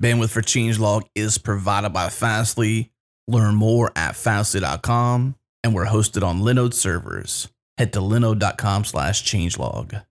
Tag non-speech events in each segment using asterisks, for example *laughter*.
Bandwidth for changelog is provided by Fastly. Learn more at fastly.com, and we're hosted on Linode servers. Head to linode.com slash changelog.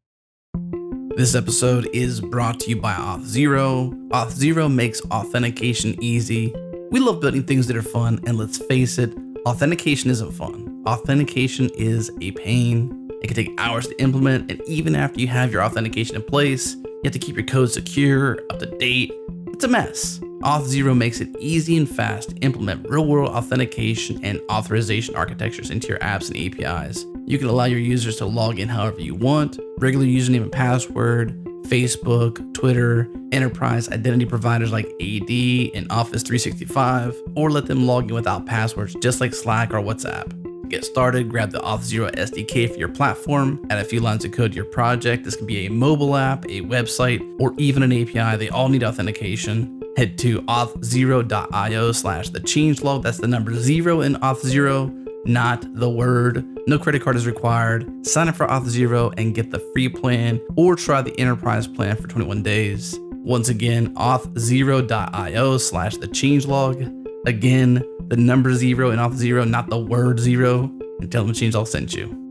This episode is brought to you by Auth0. Auth0 makes authentication easy. We love building things that are fun, and let's face it, authentication isn't fun. Authentication is a pain. It can take hours to implement, and even after you have your authentication in place, you have to keep your code secure, up to date. It's a mess. Auth0 makes it easy and fast to implement real world authentication and authorization architectures into your apps and APIs. You can allow your users to log in however you want, regular username and password, Facebook, Twitter, enterprise identity providers like AD and Office 365, or let them log in without passwords just like Slack or WhatsApp. Get started, grab the Auth0 SDK for your platform, add a few lines of code to your project. This can be a mobile app, a website, or even an API. They all need authentication. Head to auth0.io slash the changelog. That's the number zero in auth0 not the word. No credit card is required. Sign up for Auth0 and get the free plan or try the enterprise plan for 21 days. Once again, auth0.io slash the changelog. Again, the number zero and Auth0, not the word zero. And tell the changelog sent you.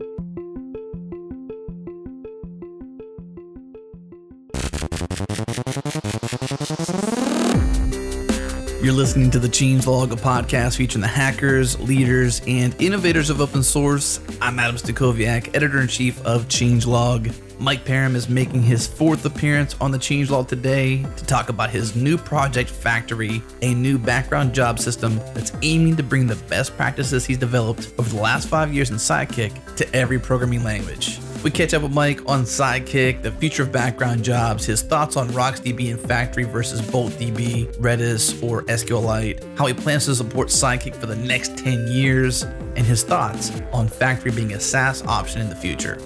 You're listening to the Changelog, a podcast featuring the hackers, leaders, and innovators of open source. I'm Adam Stacoviak, editor in chief of Changelog. Mike Perham is making his fourth appearance on the Changelog today to talk about his new project Faktory, a new background job system that's aiming to bring the best practices he's developed over the last five years in Sidekiq to every programming language. We catch up with Mike on Sidekiq, the future of background jobs, his thoughts on RocksDB and Faktory versus BoltDB, Redis, or SQLite, how he plans to support Sidekiq for the next 10 years, and his thoughts on Faktory being a SaaS option in the future.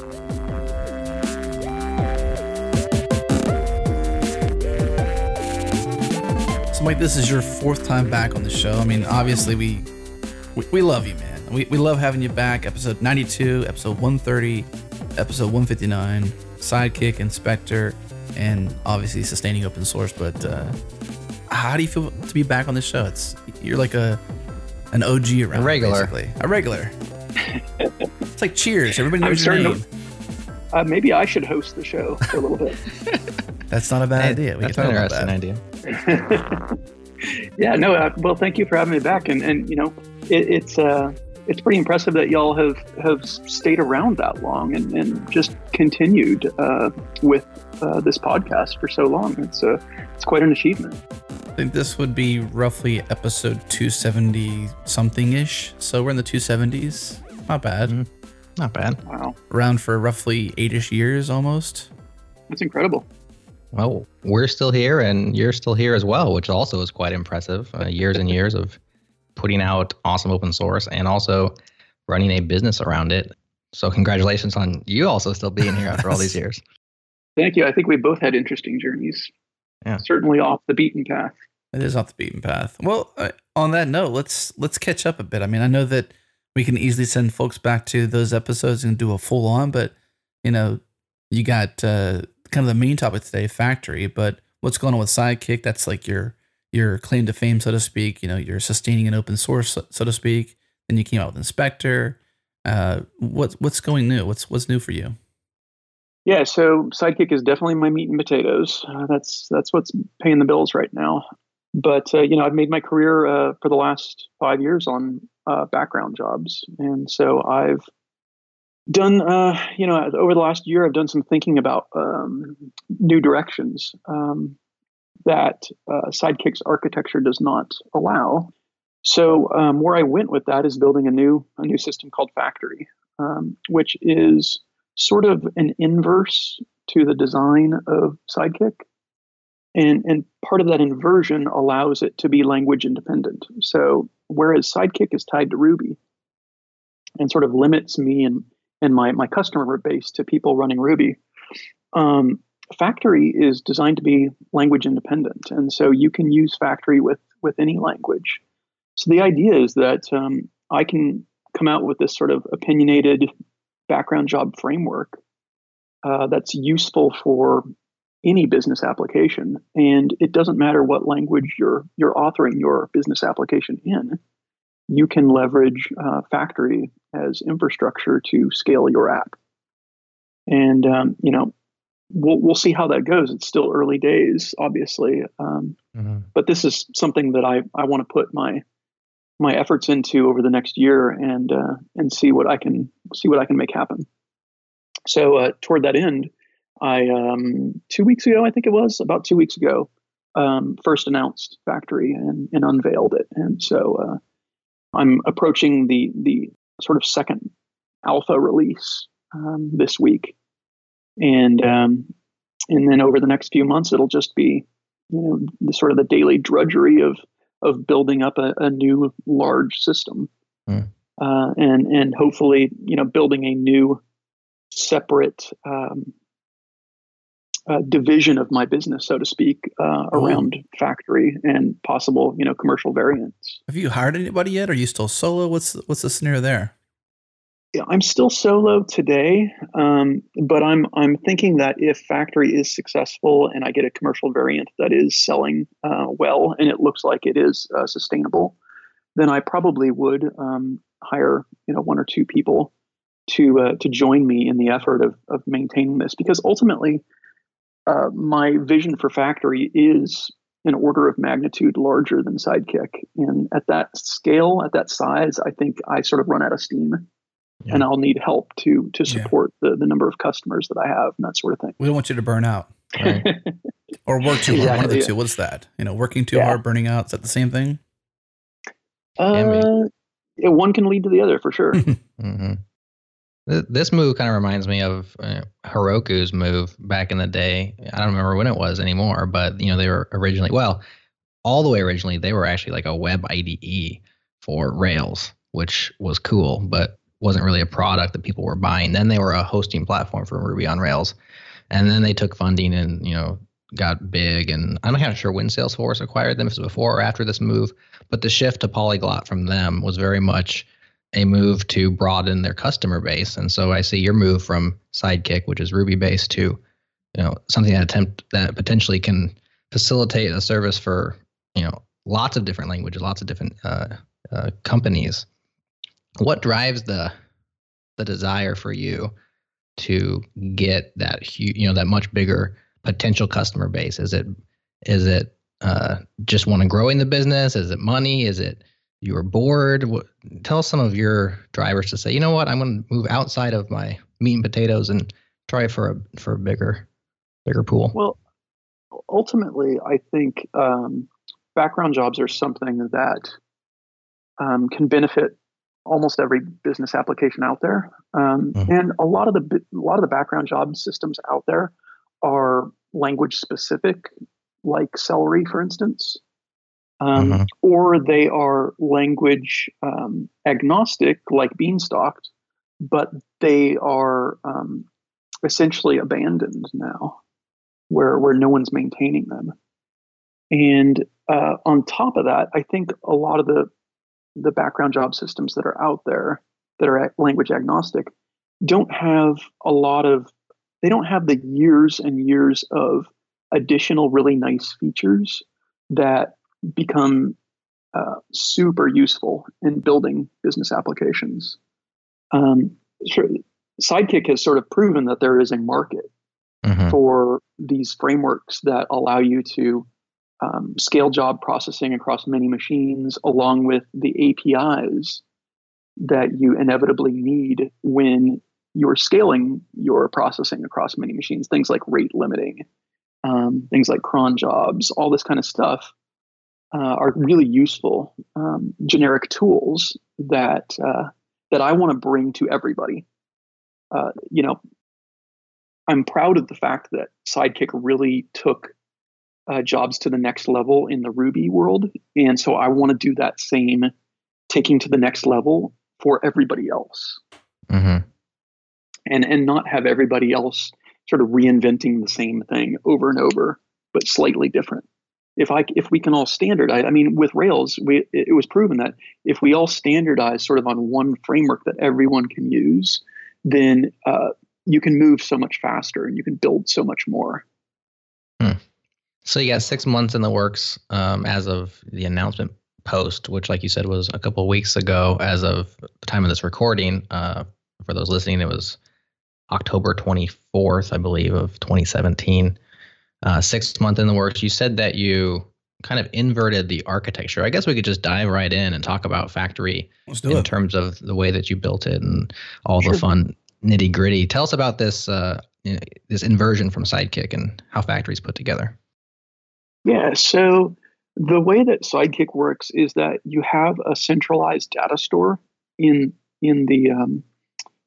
Mike, this is your fourth time back on the show. I mean, obviously, we we, we love you, man. We, we love having you back. Episode 92, episode 130, episode 159, Sidekiq, Inspeqtor, and obviously sustaining open source. But uh, how do you feel to be back on the show? It's you're like a an OG around, A regular. basically. a regular. it's like Cheers. Everybody I'm knows your starting name. to- Uh, maybe I should host the show for a little bit. *laughs* That's not a bad Hey, idea. We That's can an talk about interesting that. idea. *laughs* yeah, no. Uh, well, thank you for having me back, and and you know, it, it's uh, it's pretty impressive that y'all have have stayed around that long and, and just continued uh, with uh, this podcast for so long. It's uh, it's quite an achievement. I think this would be roughly episode 270 something ish. So we're in the 270s. Not bad. Mhm. Not bad. Wow, Around for roughly eight ish years almost. that's incredible. Well, we're still here, and you're still here as well, which also is quite impressive. Uh, years and years of putting out awesome open source and also running a business around it. So, congratulations on you also still being here after all these *laughs* years. Thank you. I think we both had interesting journeys. Yeah. Certainly off the beaten path. It is off the beaten path. Well, uh, on that note, let's let's catch up a bit. I mean, I know that we can easily send folks back to those episodes and do a full on, but you know, you got uh, kind of the main topic today, Faktory. But what's going on with Sidekiq? That's like your your claim to fame, so to speak. You know, you're sustaining an open source, so, to speak. Then you came out with Inspeqtor. Uh, what's what's going new? What's what's new for you? Yeah, so Sidekiq is definitely my meat and potatoes. Uh, that's that's what's paying the bills right now. But uh, you know, I've made my career uh, for the last five years on uh, background jobs, and so I've done. Uh, you know, over the last year, I've done some thinking about um, new directions um, that uh, Sidekiq's architecture does not allow. So um, where I went with that is building a new a new system called Faktory, um, which is sort of an inverse to the design of Sidekiq. And, and part of that inversion allows it to be language independent. So whereas Sidekiq is tied to Ruby and sort of limits me and, and my, my customer base to people running Ruby, um, Faktory is designed to be language independent. And so you can use Faktory with, with any language. So the idea is that um, I can come out with this sort of opinionated background job framework uh, that's useful for any business application, and it doesn't matter what language you're you're authoring your business application in. You can leverage uh, Faktory as infrastructure to scale your app, and um, you know we'll we'll see how that goes. It's still early days, obviously, um, mm-hmm. but this is something that I I want to put my my efforts into over the next year and uh, and see what I can see what I can make happen. So uh, toward that end, I um, two weeks ago, I think it was about two weeks ago, um, first announced Faktory and, and unveiled it, and so uh, I'm approaching the the sort of second alpha release um, this week, and um, and then over the next few months, it'll just be you know the sort of the daily drudgery of of building up a, a new large system, mm. uh, and and hopefully you know building a new separate um, uh, division of my business, so to speak, uh, around Faktory and possible, you know, commercial variants. Have you hired anybody yet? Are you still solo? What's what's the scenario there? Yeah, I'm still solo today, um, but I'm I'm thinking that if Faktory is successful and I get a commercial variant that is selling uh, well and it looks like it is uh, sustainable, then I probably would um, hire you know one or two people to uh, to join me in the effort of of maintaining this because ultimately uh, my vision for Faktory is an order of magnitude larger than Sidekiq and at that scale at that size i think i sort of run out of steam yeah. and i'll need help to to support yeah. the, the number of customers that i have and that sort of thing we don't want you to burn out right? *laughs* or work too hard exactly, one of the yeah. two what's that you know working too hard burning out is that the same thing uh, one can lead to the other for sure *laughs* mm-hmm. This move kind of reminds me of uh, Heroku's move back in the day. I don't remember when it was anymore, but you know they were originally well, all the way originally they were actually like a web IDE for Rails, which was cool, but wasn't really a product that people were buying. Then they were a hosting platform for Ruby on Rails, and then they took funding and you know got big. And I'm not kind of sure when Salesforce acquired them, if it was before or after this move, but the shift to Polyglot from them was very much a move to broaden their customer base. And so I see your move from Sidekiq, which is Ruby based, to you know something that attempt that potentially can facilitate a service for you know lots of different languages, lots of different uh, uh, companies. What drives the the desire for you to get that huge, you know, that much bigger potential customer base? Is it is it uh, just want to grow in the business? Is it money? Is it you were bored. What, tell some of your drivers to say, you know what, I'm going to move outside of my meat and potatoes and try for a for a bigger bigger pool. Well, ultimately, I think um, background jobs are something that um, can benefit almost every business application out there, um, mm-hmm. and a lot of the a lot of the background job systems out there are language specific, like Celery, for instance um, mm-hmm. or they are language um, agnostic, like Beanstalk, but they are um, essentially abandoned now, where where no one's maintaining them. And uh, on top of that, I think a lot of the the background job systems that are out there that are language agnostic don't have a lot of they don't have the years and years of additional really nice features that become uh, super useful in building business applications. Um, sure, Sidekiq has sort of proven that there is a market mm-hmm. for these frameworks that allow you to um, scale job processing across many machines, along with the APIs that you inevitably need when you're scaling your processing across many machines. Things like rate limiting, um, things like cron jobs, all this kind of stuff uh, are really useful um, generic tools that uh, that I want to bring to everybody. Uh, you know, I'm proud of the fact that Sidekiq really took uh, jobs to the next level in the Ruby world, and so I want to do that same, taking to the next level for everybody else, mm-hmm. and and not have everybody else sort of reinventing the same thing over and over, but slightly different if I if we can all standardize, I mean, with Rails, we it was proven that if we all standardize sort of on one framework that everyone can use, then uh, you can move so much faster and you can build so much more. Hmm. So you got six months in the works um, as of the announcement post, which, like you said, was a couple weeks ago. As of the time of this recording, uh, for those listening, it was October 24th, I believe, of 2017. Uh, six month in the works. You said that you kind of inverted the architecture. I guess we could just dive right in and talk about Faktory in it. terms of the way that you built it and all Sure. the fun nitty gritty. Tell us about this uh, you know, this inversion from Sidekiq and how Faktory's put together. Yeah. So the way that Sidekiq works is that you have a centralized data store in in the um,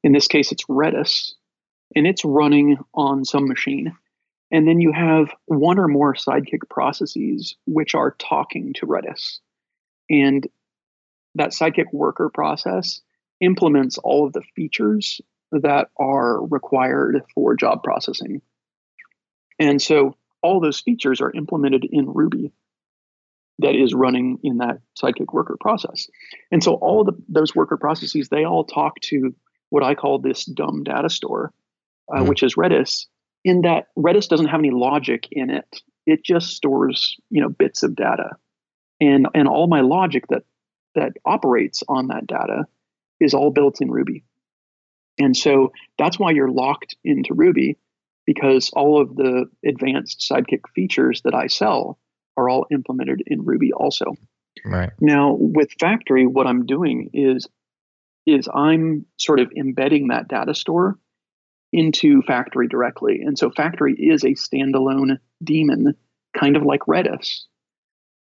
in this case it's Redis, and it's running on some machine, and then you have one or more Sidekiq processes which are talking to Redis, and that Sidekiq worker process implements all of the features that are required for job processing, and so all those features are implemented in Ruby that is running in that Sidekiq worker process. And so all the, those worker processes, they all talk to what I call this dumb data store, uh, Mhm. which is Redis. In that Redis doesn't have any logic in it; it just stores you know bits of data, and and all my logic that that operates on that data is all built in Ruby. And so that's why you're locked into Ruby because all of the advanced Sidekiq features that I sell are all implemented in Ruby also. Right. Now, with Faktory, what I'm doing is is I'm sort of embedding that data store into Faktory directly. And so Faktory is a standalone daemon, kind of like Redis,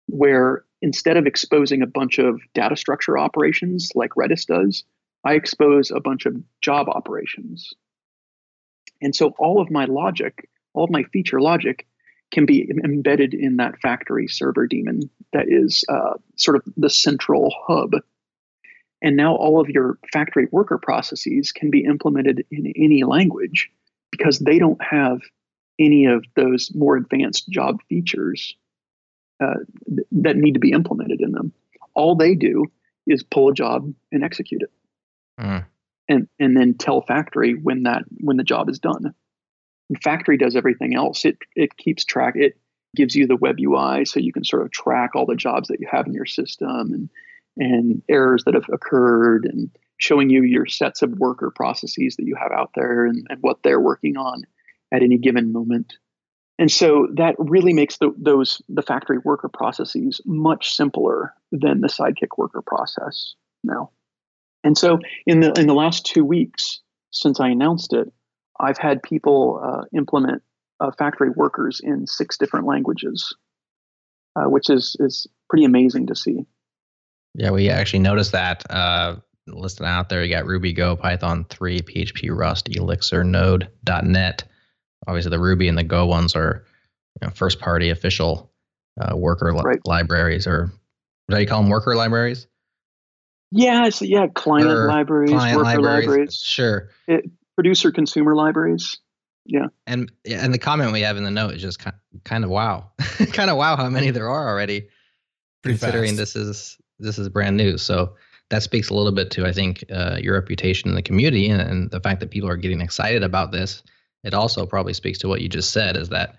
where instead of exposing a bunch of data structure operations like Redis does, I expose a bunch of job operations. And so all of my logic, all of my feature logic can be embedded in that Faktory server daemon that is uh, sort of the central hub. And now all of your Faktory worker processes can be implemented in any language because they don't have any of those more advanced job features uh, th- that need to be implemented in them. All they do is pull a job and execute it Mm. and and then tell Faktory when that when the job is done and Faktory does everything else it it keeps track it gives you the web ui so you can sort of track all the jobs that you have in your system and and errors that have occurred and showing you your sets of worker processes that you have out there and, and what they're working on at any given moment and so that really makes the, those the Faktory worker processes much simpler than the Sidekiq worker process now and so in the in the last two weeks since I announced it, I've had people uh, implement uh, Faktory workers in six different languages, uh, which is is pretty amazing to see. Yeah, we actually noticed that uh, listed out there. You got Ruby, Go, Python 3, PHP, Rust, Elixir, Node, .NET. Obviously, the Ruby and the Go ones are you know, first party official uh, worker li- Right. libraries, or what do you call them? Worker libraries? Yeah, it's yeah, client Or libraries, Client worker libraries. libraries, Sure. producer consumer libraries. Yeah. And yeah, and the comment we have in the note is just kind, kind of wow, *laughs* kind of wow how many there are already. Pretty considering fast. this is this is brand new. So that speaks a little bit to I think uh, your reputation in the community and, and the fact that people are getting excited about this. It also probably speaks to what you just said is that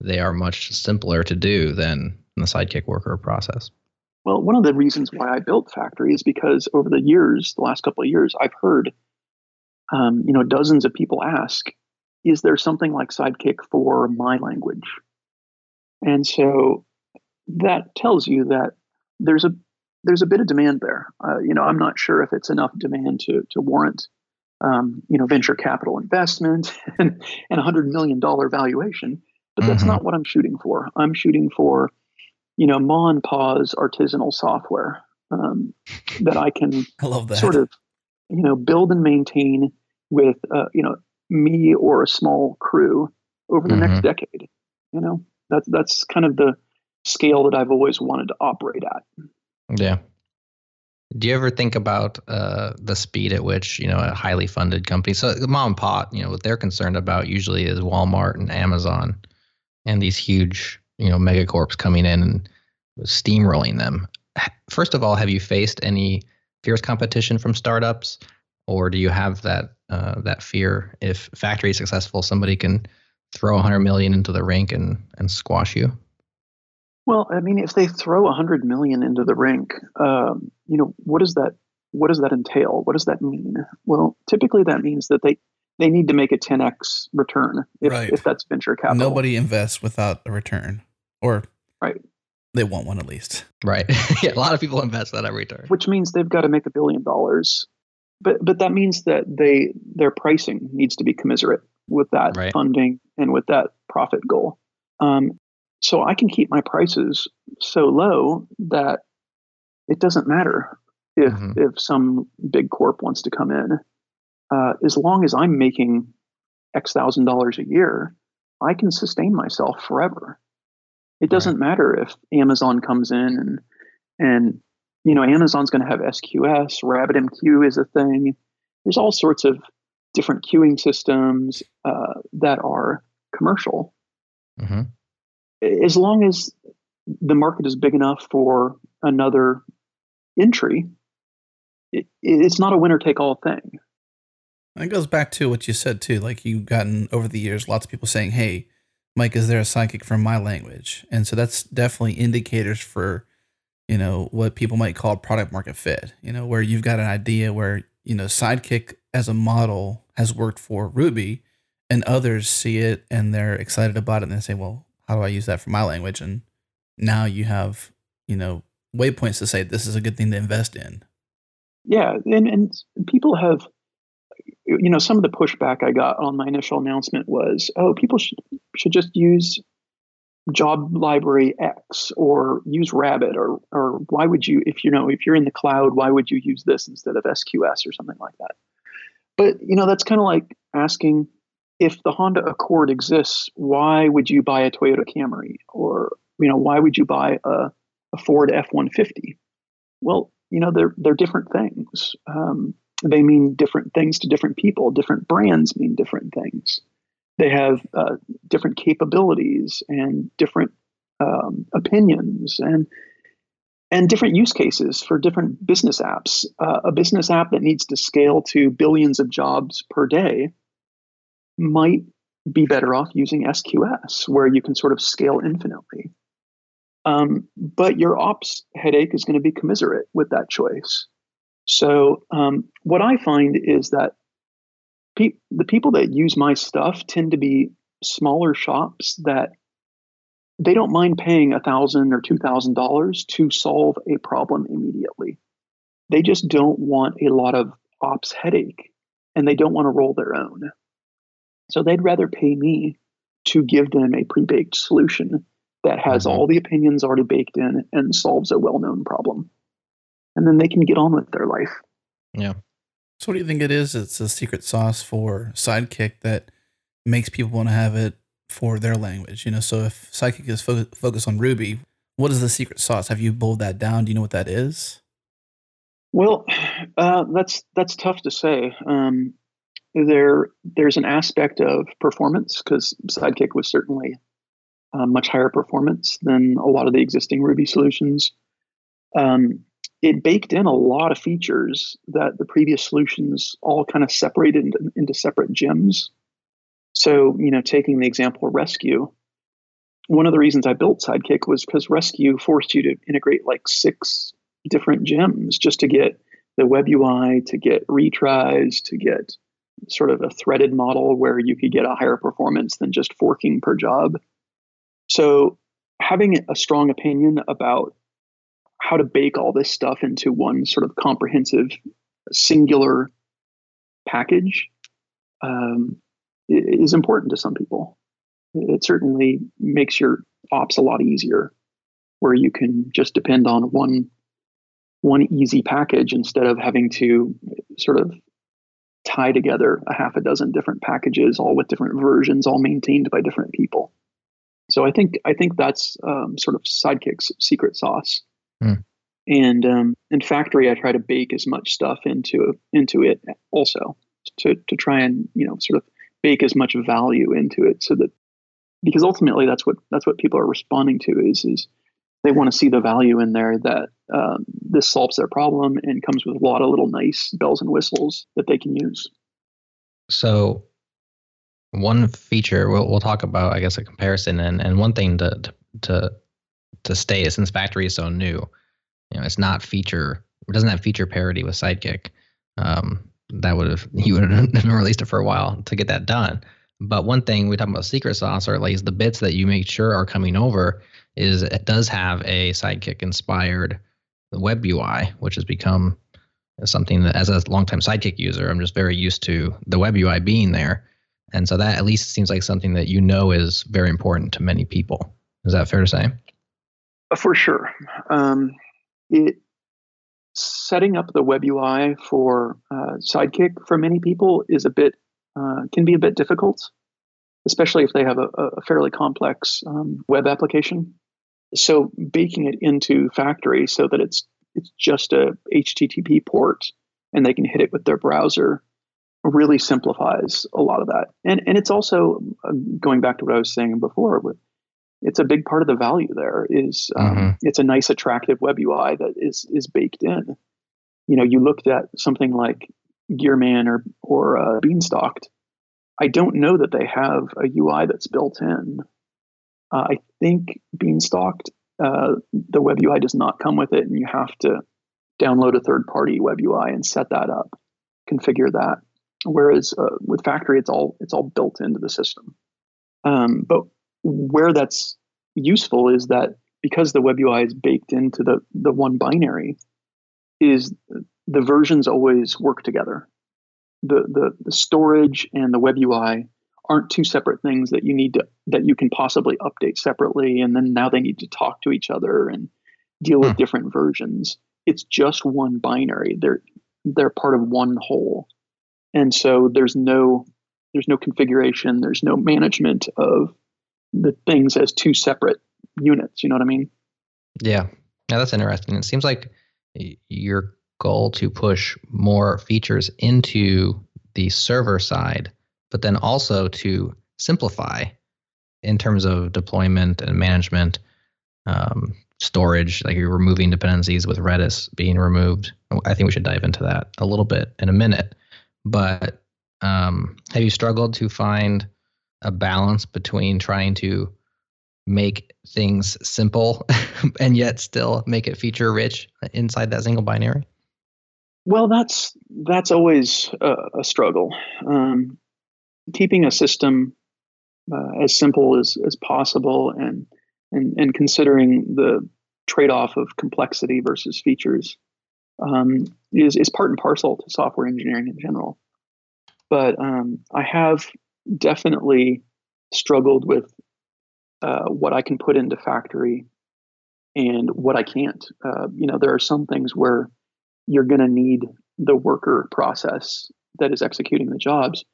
they are much simpler to do than the Sidekiq worker process. Well, one of the reasons why I built Faktory is because over the years, the last couple of years, I've heard, um, you know, dozens of people ask, "Is there something like Sidekiq for my language?" And so that tells you that there's a there's a bit of demand there. Uh, you know, I'm not sure if it's enough demand to to warrant, um, you know, venture capital investment *laughs* and and a hundred million dollar valuation, but that's Mhm. not what I'm shooting for. I'm shooting for you know, ma and pa's artisanal software um, that I can *laughs* I that. sort of, you know, build and maintain with, uh, you know, me or a small crew over the next decade. You know, that's that's kind of the scale that I've always wanted to operate at. Yeah. Do you ever think about uh, the speed at which you know a highly funded company, so mom and pop, you know, what they're concerned about usually is Walmart and Amazon, and these huge you know megacorps coming in and steamrolling them. First of all, have you faced any fierce competition from startups, or do you have that uh, that fear if Faktory is successful, somebody can throw 100 million into the rink and and squash you? Well, I mean, if they throw a 100 million into the rink, um, you know, what does that what does that entail? What does that mean? Well, typically that means that they they need to make a 10x return if, Right. if that's venture capital. Nobody invests without a return, or Right. they want one at least. Right. *laughs* yeah, a lot of people invest that every turn. which means they've got to make a billion dollars. But but that means that they their pricing needs to be commensurate with that Right. funding and with that profit goal. Um, so I can keep my prices so low that it doesn't matter if Mhm. if some big corp wants to come in. Uh, as long as I'm making X thousand dollars a year, I can sustain myself forever. It doesn't matter if Amazon comes in and and you know Amazon's going to have SQS, RabbitMQ is a thing. There's all sorts of different queuing systems uh, that are commercial. hmm As long as the market is big enough for another entry, it, it's not a winner take all thing. It goes back to what you said too. Like you've gotten over the years, lots of people saying, "Hey, Mike, is there a Sidekiq for my language?" And so that's definitely indicators for, you know, what people might call product market fit. You know, where you've got an idea where you know Sidekiq as a model has worked for Ruby, and others see it and they're excited about it, and they say, "Well, how do I use that for my language?" And now you have, you know, waypoints to say this is a good thing to invest in. Yeah, and and people have, you know, some of the pushback I got on my initial announcement was, oh, people should should just use job library X or use Rabbit or or why would you if you know if you're in the cloud why would you use this instead of SQS or something like that? But you know that's kind of like asking if the Honda Accord exists, why would you buy a Toyota Camry or you know why would you buy a, a Ford F one fifty? Well, you know they're they're different things. Um, they mean different things to different people. Different brands mean different things. They have uh, different capabilities and different um, opinions and and different use cases for different business apps. Uh, a business app that needs to scale to billions of jobs per day might be better off using SQS, where you can sort of scale infinitely. Um, but your ops headache is going to be commiserate with that choice. So um, what I find is that pe- the people that use my stuff tend to be smaller shops that they don't mind paying a thousand or two thousand dollars to solve a problem immediately. They just don't want a lot of ops headache, and they don't want to roll their own. So they'd rather pay me to give them a pre-baked solution that has Mhm. all the opinions already baked in and solves a well-known problem. And then they can get on with their life. Yeah. So, what do you think it is? It's a secret sauce for Sidekiq that makes people want to have it for their language. You know, so if Sidekiq is fo- focused on Ruby, what is the secret sauce? Have you boiled that down? Do you know what that is? Well, *sighs* uh, that's that's tough to say. Um, there, there's an aspect of performance because Sidekiq was certainly uh, much higher performance than a lot of the existing Ruby solutions. Um, it baked in a lot of features that the previous solutions all kind of separated into, into separate gems. So, you know, taking the example of Resque, one of the reasons I built Sidekiq was because Resque forced you to integrate like six different gems just to get the web UI, to get retries, to get sort of a threaded model where you could get a higher performance than just forking per job. So, having a strong opinion about how to bake all this stuff into one sort of comprehensive, singular package um, is important to some people. It certainly makes your ops a lot easier, where you can just depend on one one easy package instead of having to sort of tie together a half a dozen different packages, all with different versions, all maintained by different people. So I think I think that's um, sort of Sidekiq's secret sauce. Hmm. And um, in Faktory, I try to bake as much stuff into into it also to to try and you know sort of bake as much value into it so that because ultimately that's what that's what people are responding to is is they want to see the value in there that um, this solves their problem and comes with a lot of little nice bells and whistles that they can use. So One feature we'll, we'll talk about, I guess, a comparison, and, and one thing to, to to to state since Faktory is so new, you know, it's not feature. It doesn't have feature parity with Sidekiq. Um, that would have *laughs* you would have been *laughs* released it for a while to get that done. But one thing we talk about secret sauce, or at least the bits that you make sure are coming over, is it does have a Sidekiq inspired web UI, which has become something that, as a longtime Sidekiq user, I'm just very used to the web UI being there. And so that at least seems like something that you know is very important to many people. Is that fair to say? Uh, for sure. Um, it setting up the web UI for uh, Sidekiq for many people is a bit uh, can be a bit difficult, especially if they have a, a fairly complex um, web application. So baking it into Faktory so that it's it's just a HTTP port and they can hit it with their browser really simplifies a lot of that. And and it's also uh, going back to what I was saying before with it's a big part of the value there is um, mm-hmm. it's a nice attractive web UI that is is baked in. You know, you looked at something like Gearman or or uh, Beanstalkd. I don't know that they have a UI that's built in. Uh, I think Beanstalkd uh, the web UI does not come with it, and you have to download a third party web UI and set that up, configure that. Whereas uh, with Faktory, it's all it's all built into the system. Um, but where that's useful is that because the web UI is baked into the the one binary, is the versions always work together. The the the storage and the web UI aren't two separate things that you need to that you can possibly update separately and then now they need to talk to each other and deal with hmm. different versions. It's just one binary. They're they're part of one whole. And so there's no there's no configuration there's no management of the things as two separate units you know what i mean? Yeah. Yeah that's interesting. It seems like your goal to push more features into the server side but then also to simplify in terms of deployment and management um, storage like you're removing dependencies with redis being removed i think we should dive into that a little bit in a minute but um, have you struggled to find a balance between trying to make things simple *laughs* and yet still make it feature rich inside that single binary? Well, that's that's always a, a struggle. Um, keeping a system uh, as simple as, as possible and, and and considering the trade-off of complexity versus features um, is is part and parcel to software engineering in general. But um, I have definitely struggled with uh, what I can put into Faktory and what I can't. Uh, you know, there are some things where you're going to need the worker process that is executing the jobs.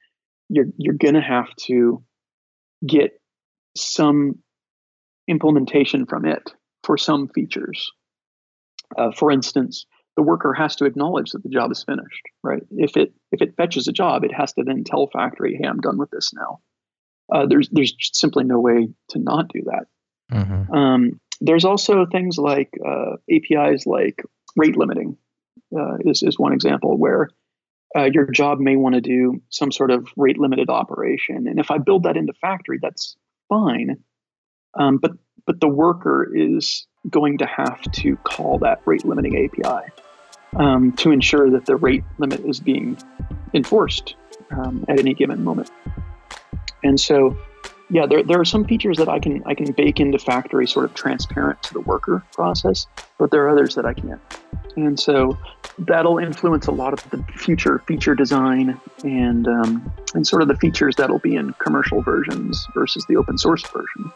You're you're going to have to get some implementation from it for some features. Uh, for instance, the worker has to acknowledge that the job is finished, right? If it if it fetches a job, it has to then tell Faktory, "Hey, I'm done with this now." Uh, there's there's simply no way to not do that. Mm-hmm. Um, there's also things like uh, APIs like rate limiting uh, is is one example where uh, your job may want to do some sort of rate limited operation, and if I build that into Faktory, that's fine. Um, but but the worker is going to have to call that rate limiting API um, to ensure that the rate limit is being enforced um, at any given moment. And so, yeah, there, there are some features that I can I can bake into Faktory sort of transparent to the worker process, but there are others that I can't. And so that'll influence a lot of the future feature design and um, and sort of the features that'll be in commercial versions versus the open source version.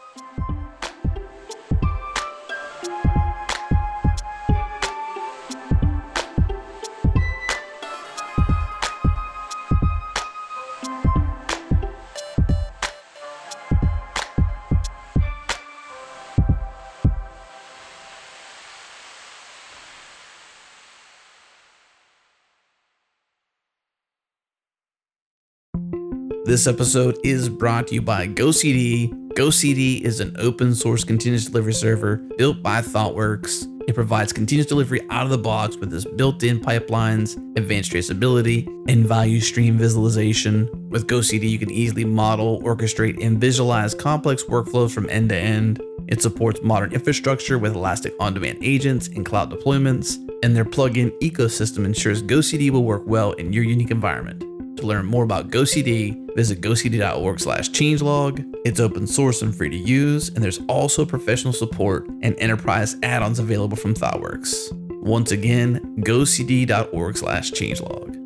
This episode is brought to you by GoCD. GoCD is an open source continuous delivery server built by ThoughtWorks. It provides continuous delivery out of the box with its built in pipelines, advanced traceability, and value stream visualization. With GoCD, you can easily model, orchestrate, and visualize complex workflows from end to end. It supports modern infrastructure with elastic on demand agents and cloud deployments, and their plug in ecosystem ensures GoCD will work well in your unique environment. To learn more about GoCD, visit gocd.org slash changelog. It's open source and free to use, and there's also professional support and enterprise add-ons available from ThoughtWorks. Once again, gocd.org slash changelog.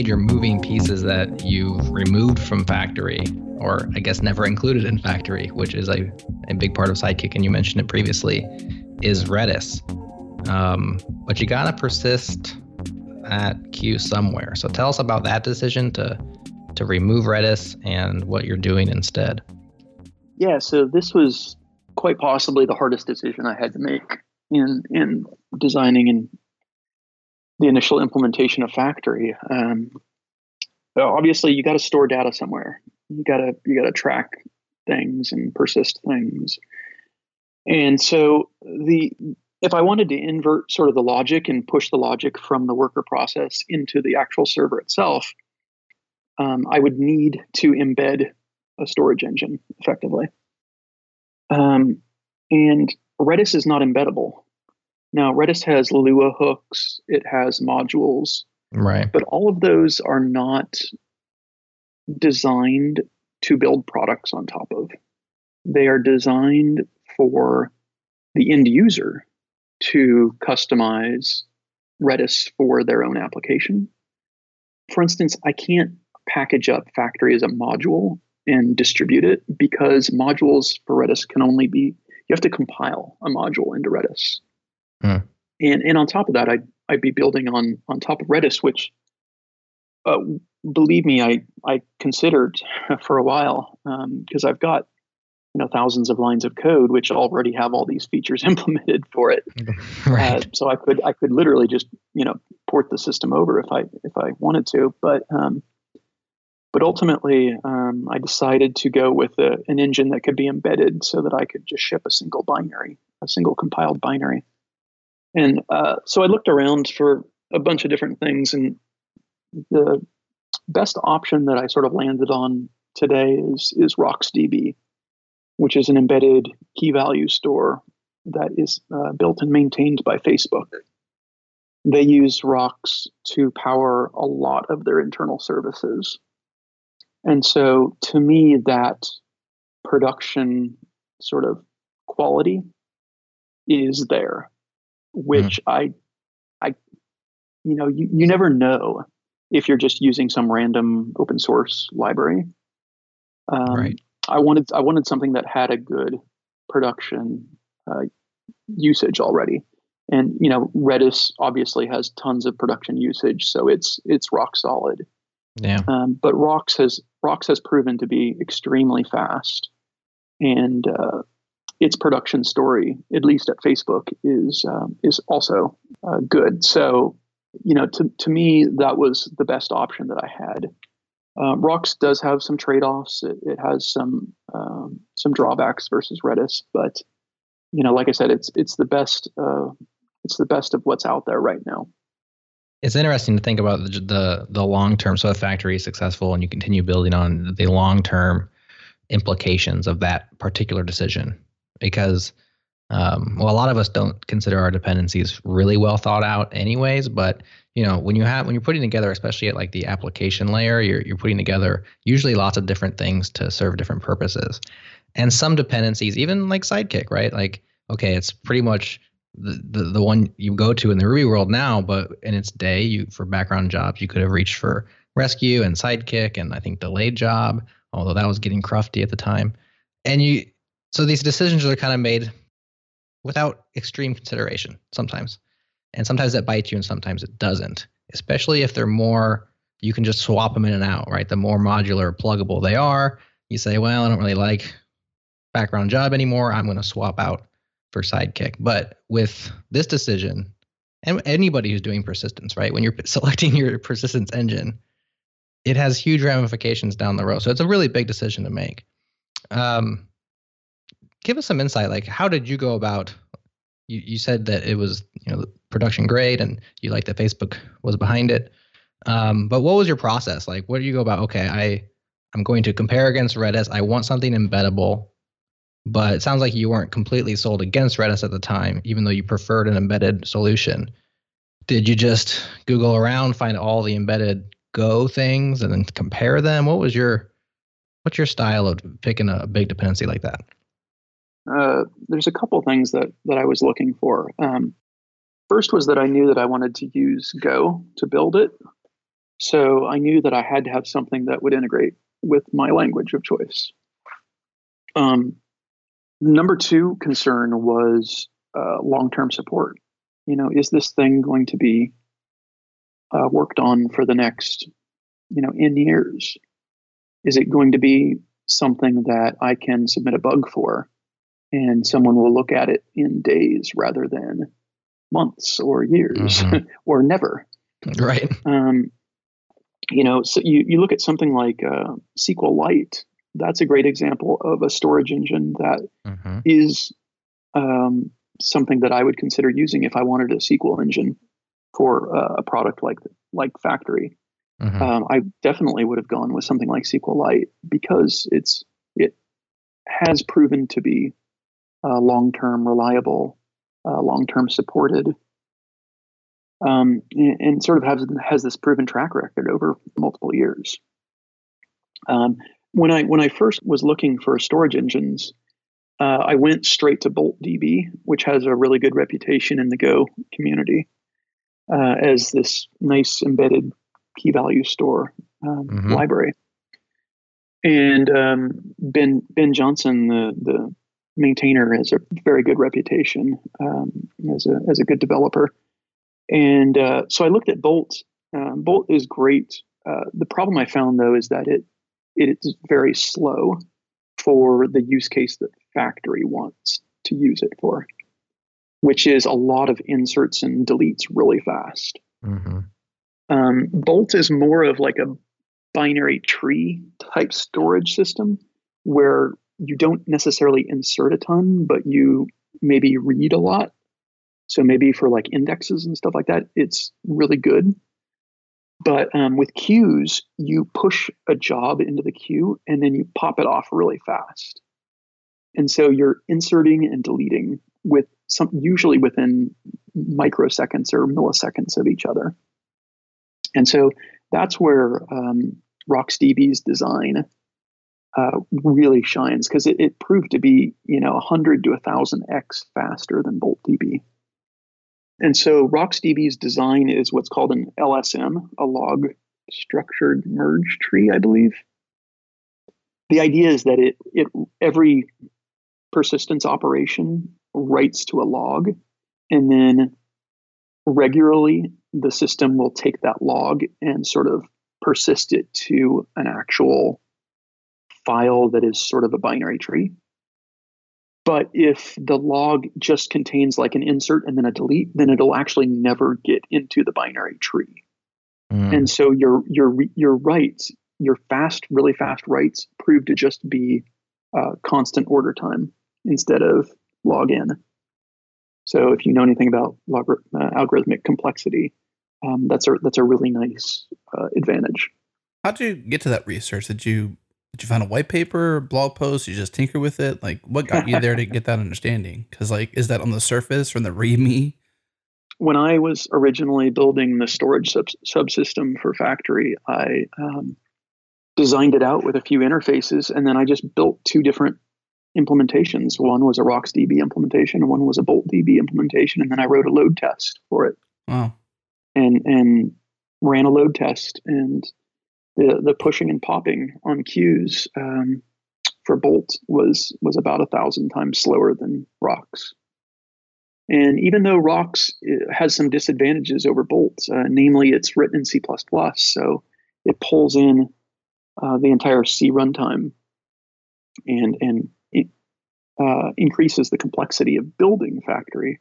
Major moving pieces that you've removed from Faktory, or I guess never included in Faktory, which is a, a big part of Sidekiq, and you mentioned it previously, is Redis. Um, but you gotta persist at Q somewhere. So tell us about that decision to to remove Redis and what you're doing instead. Yeah, so this was quite possibly the hardest decision I had to make in in designing and the initial implementation of Faktory. Um, obviously, you got to store data somewhere. You got to you got to track things and persist things. And so the if I wanted to invert sort of the logic and push the logic from the worker process into the actual server itself, um, I would need to embed a storage engine effectively. Um, and Redis is not embeddable. Now, Redis has Lua hooks, it has modules, right? But all of those are not designed to build products on top of. They are designed for the end user to customize Redis for their own application. For instance, I can't package up Faktory as a module and distribute it because modules for Redis can only be, you have to compile a module into Redis. Hmm. And and on top of that, I'd I'd be building on on top of Redis, which uh, believe me, I I considered *laughs* for a while because um, I've got you know thousands of lines of code which already have all these features *laughs* implemented for it. *laughs* right. Uh, so I could I could literally just you know port the system over if I if I wanted to, but um, but ultimately um, I decided to go with a, an engine that could be embedded so that I could just ship a single binary, a single compiled binary. And uh, so I looked around for a bunch of different things, and the best option that I sort of landed on today is is RocksDB, which is an embedded key value store that is uh, built and maintained by Facebook. They use Rocks to power a lot of their internal services. And so to me, that production sort of quality is there. Mm-hmm. which mm. I, I, you know, you, you never know if you're just using some random open source library. Um, right. I wanted I wanted something that had a good production uh, usage already, and you know, Redis obviously has tons of production usage, so it's it's rock solid. Yeah. Um, but Rocks has Rocks has proven to be extremely fast, and uh, its production story, at least at Facebook, is um, is also uh, good. So, you know, to to me, that was the best option that I had. Um, Rocks does have some trade offs. It, it, has some um, some drawbacks versus Redis, but you know, like I said, it's it's the best uh, it's the best of what's out there right now. It's interesting to think about the the, the long term. So, if Faktory is successful and you continue building on the long term implications of that particular decision because um, well, a lot of us don't consider our dependencies really well thought out, anyways. But you know, when you have when you're putting together, especially at like the application layer, you're you're putting together usually lots of different things to serve different purposes, and some dependencies, even like Sidekiq, right? Like, okay, it's pretty much the, the the one you go to in the Ruby world now, but in its day, you for background jobs, you could have reached for Resque and Sidekiq, and I think delayed job, although that was getting crufty at the time. And you so these decisions are kind of made without extreme consideration sometimes. And sometimes that bites you and sometimes it doesn't, especially if they're more, you can just swap them in and out, right? The more modular, pluggable they are, you say, well, I don't really like background job anymore. I'm going to swap out for Sidekiq. But with this decision, and anybody who's doing persistence, right? When you're *laughs* selecting your persistence engine, it has huge ramifications down the road. So it's a really big decision to make. Um, give us some insight. Like, how did you go about? You, you said that it was you know production grade, and you like that Facebook was behind it. Um, but what was your process? Like, what do you go about? Okay, I I'm going to compare against Redis. I want something embeddable, but it sounds like you weren't completely sold against Redis at the time, even though you preferred an embedded solution. Did you just Google around, find all the embedded Go things, and then compare them? What was your what's your style of picking a big dependency like that? Uh, there's a couple things that that I was looking for. Um, first was that I knew that I wanted to use Go to build it, so I knew that I had to have something that would integrate with my language of choice. Um, number two concern was uh, long-term support. You know, is this thing going to be uh, worked on for the next, you know, in years? Is it going to be something that I can submit a bug for, and someone will look at it in days rather than months or years mm-hmm. *laughs* or never? Right. Um, you know, so you, you look at something like uh, SQLite. That's a great example of a storage engine that mm-hmm. is um, something that I would consider using if I wanted a SQL engine for uh, a product like like Faktory. Mm-hmm. Um, I definitely would have gone with something like SQLite because it's it has proven to be uh, long term reliable, uh, long term supported, um, and, and, sort of has has this proven track record over multiple years. Um, when I when I first was looking for storage engines, uh, I went straight to BoltDB, which has a really good reputation in the Go community uh, as this nice embedded key value store um, mm-hmm. library. And um, Ben Ben Johnson, the the maintainer, has a very good reputation um, as a as a good developer. And uh, so I looked at Bolt. Um, Bolt is great. Uh, the problem I found though is that it it is very slow for the use case that Faktory wants to use it for, which is a lot of inserts and deletes really fast. Mm-hmm. Um, Bolt is more of like a binary tree type storage system where you don't necessarily insert a ton, but you maybe read a lot so maybe for like indexes and stuff like that, it's really good. But um, with queues, you push a job into the queue and then you pop it off really fast. And so you're inserting and deleting with some usually within microseconds or milliseconds of each other. And so that's where um, RocksDB's design uh, really shines because it, it, proved to be you know 100 to 1000 x faster than BoltDB. And so RocksDB's design is what's called an LSM, a log structured merge tree, I believe. The idea is that it, it every persistence operation writes to a log, and then regularly the system will take that log and sort of persist it to an actual file that is sort of a binary tree. But if the log just contains like an insert and then a delete, then it'll actually never get into the binary tree. Mm. And so your your your writes, your fast, really fast writes, prove to just be uh, constant order time instead of log in. So if you know anything about log, uh, algorithmic complexity, um, that's a that's a really nice uh, advantage. How did you get to that research? Did you did you find a white paper, blog post? You just tinker with it? Like, what got you there to get that understanding? Because, like, is that on the surface from the README? When I was originally building the storage sub- subsystem for Faktory, I um, designed it out with a few interfaces, and then I just built two different implementations. One was a RocksDB implementation, and one was a BoltDB implementation, and then I wrote a load test for it. Wow! And and ran a load test, and the the pushing and popping on queues um, for Bolt was was about a thousand times slower than Rocks. And even though Rocks uh, has some disadvantages over Bolt, uh, namely it's written in C++, so it pulls in uh, the entire C runtime and and it, uh, increases the complexity of building Faktory,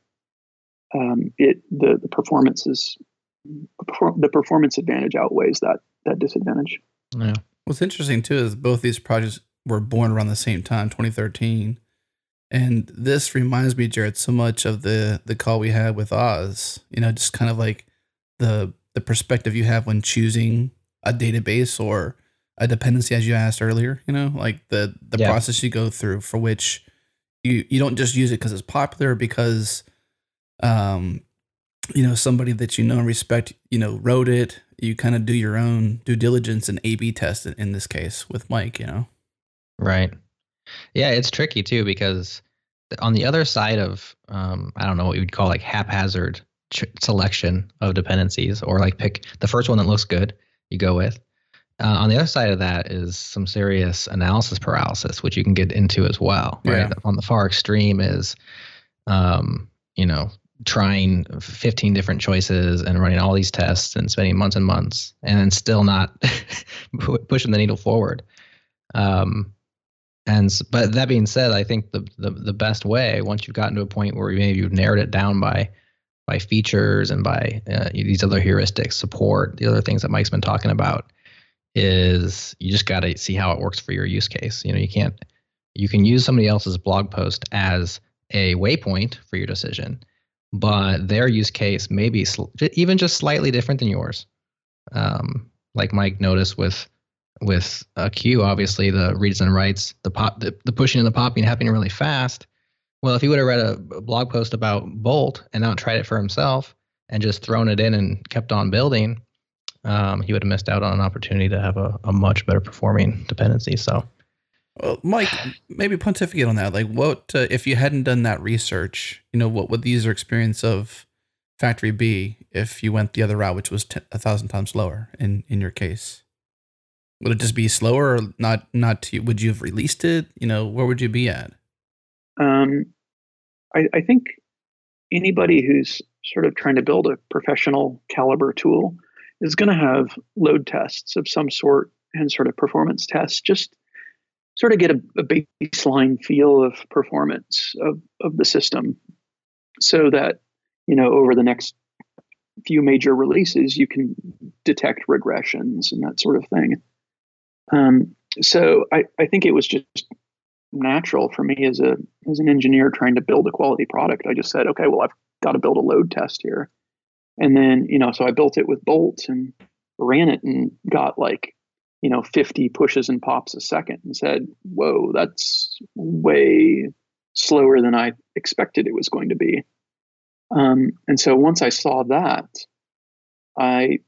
um, it the the performance is the performance advantage outweighs that that disadvantage. Yeah. What's interesting too is both these projects were born around the same time, 2013. And this reminds me, Jared, so much of the the call we had with Oz. You know, just kind of like the the perspective you have when choosing a database or a dependency, as you asked earlier. You know, like the the yeah. process you go through for which you you don't just use it because it's popular, because um, you know, somebody that you know and respect, you know, wrote it. You kind of do your own due diligence and A/B test in this case with Mike. You know, right? Yeah, it's tricky too because on the other side of um, I don't know what you would call like haphazard selection of dependencies, or like pick the first one that looks good, you go with. Uh, on the other side of that is some serious analysis paralysis, which you can get into as well. Right. Yeah. On the far extreme is, um, you know, trying 15 different choices and running all these tests and spending months and months and then still not *laughs* pushing the needle forward. Um, and but that being said, I think the, the the best way once you've gotten to a point where maybe you've narrowed it down by by features and by uh, these other heuristics, support, the other things that Mike's been talking about, is you just got to see how it works for your use case. You know, you can't you can use somebody else's blog post as a waypoint for your decision, but their use case may be sl- even just slightly different than yours. Um, like Mike noticed with with a queue, obviously the reads and writes, the pop, the, the pushing and the popping happening really fast. Well, if he would have read a blog post about Bolt and not tried it for himself and just thrown it in and kept on building, um, he would have missed out on an opportunity to have a, a much better performing dependency. So well, Mike, maybe pontificate on that. Like, what uh, if you hadn't done that research? You know, what would the user experience of Faktory be if you went the other route, which was t- a thousand times slower in in your case? Would it just be slower, or not? Not to, would you have released it? You know, where would you be at? Um, I, I think anybody who's sort of trying to build a professional caliber tool is going to have load tests of some sort and sort of performance tests just sort of get a, a baseline feel of performance of, of the system so that you know over the next few major releases you can detect regressions and that sort of thing. Um, so I, I think it was just natural for me as a as an engineer trying to build a quality product. I just said okay well i've got to build a load test here. And then you know so i built it with bolts and ran it and got like you know 50 pushes and pops a second and said whoa that's way slower than i expected it was going to be. Um, and so once i saw that i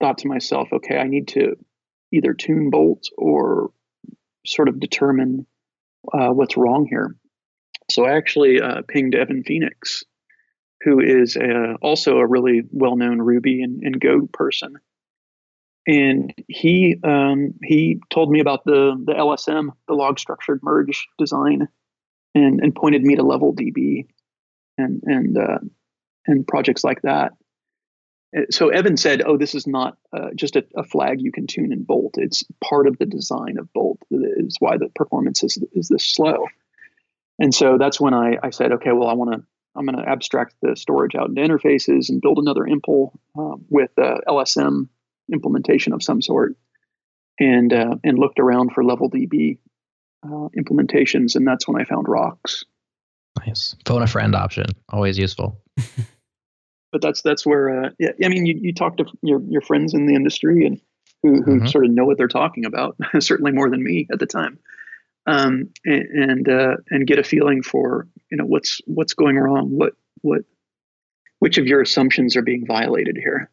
thought to myself okay i need to either tune bolt or sort of determine uh, what's wrong here. So i actually uh, pinged evan phoenix who is a, also a really well-known ruby and, and go person and he um, he told me about the the LSM, the log structured merge design, and and pointed me to Level DB, and and uh, and projects like that. Uh, so Evan said, "Oh, this is not uh, just a, a, flag you can tune in Bolt. It's part of the design of Bolt. Is why the performance is is this slow." And so that's when I I said, "Okay, well, I want to." I'm going to abstract the storage out into interfaces and build another impl uh, with uh, LSM implementation of some sort, and uh, and looked around for level DB uh, implementations, and that's when I found Rocks. Nice phone a friend option, always useful. *laughs* but that's that's where uh, yeah, I mean you, you talk to your your friends in the industry and who who mm-hmm. sort of know what they're talking about, *laughs* certainly more than me at the time. Um, and and, uh, and get a feeling for you know what's what's going wrong, what what which of your assumptions are being violated here,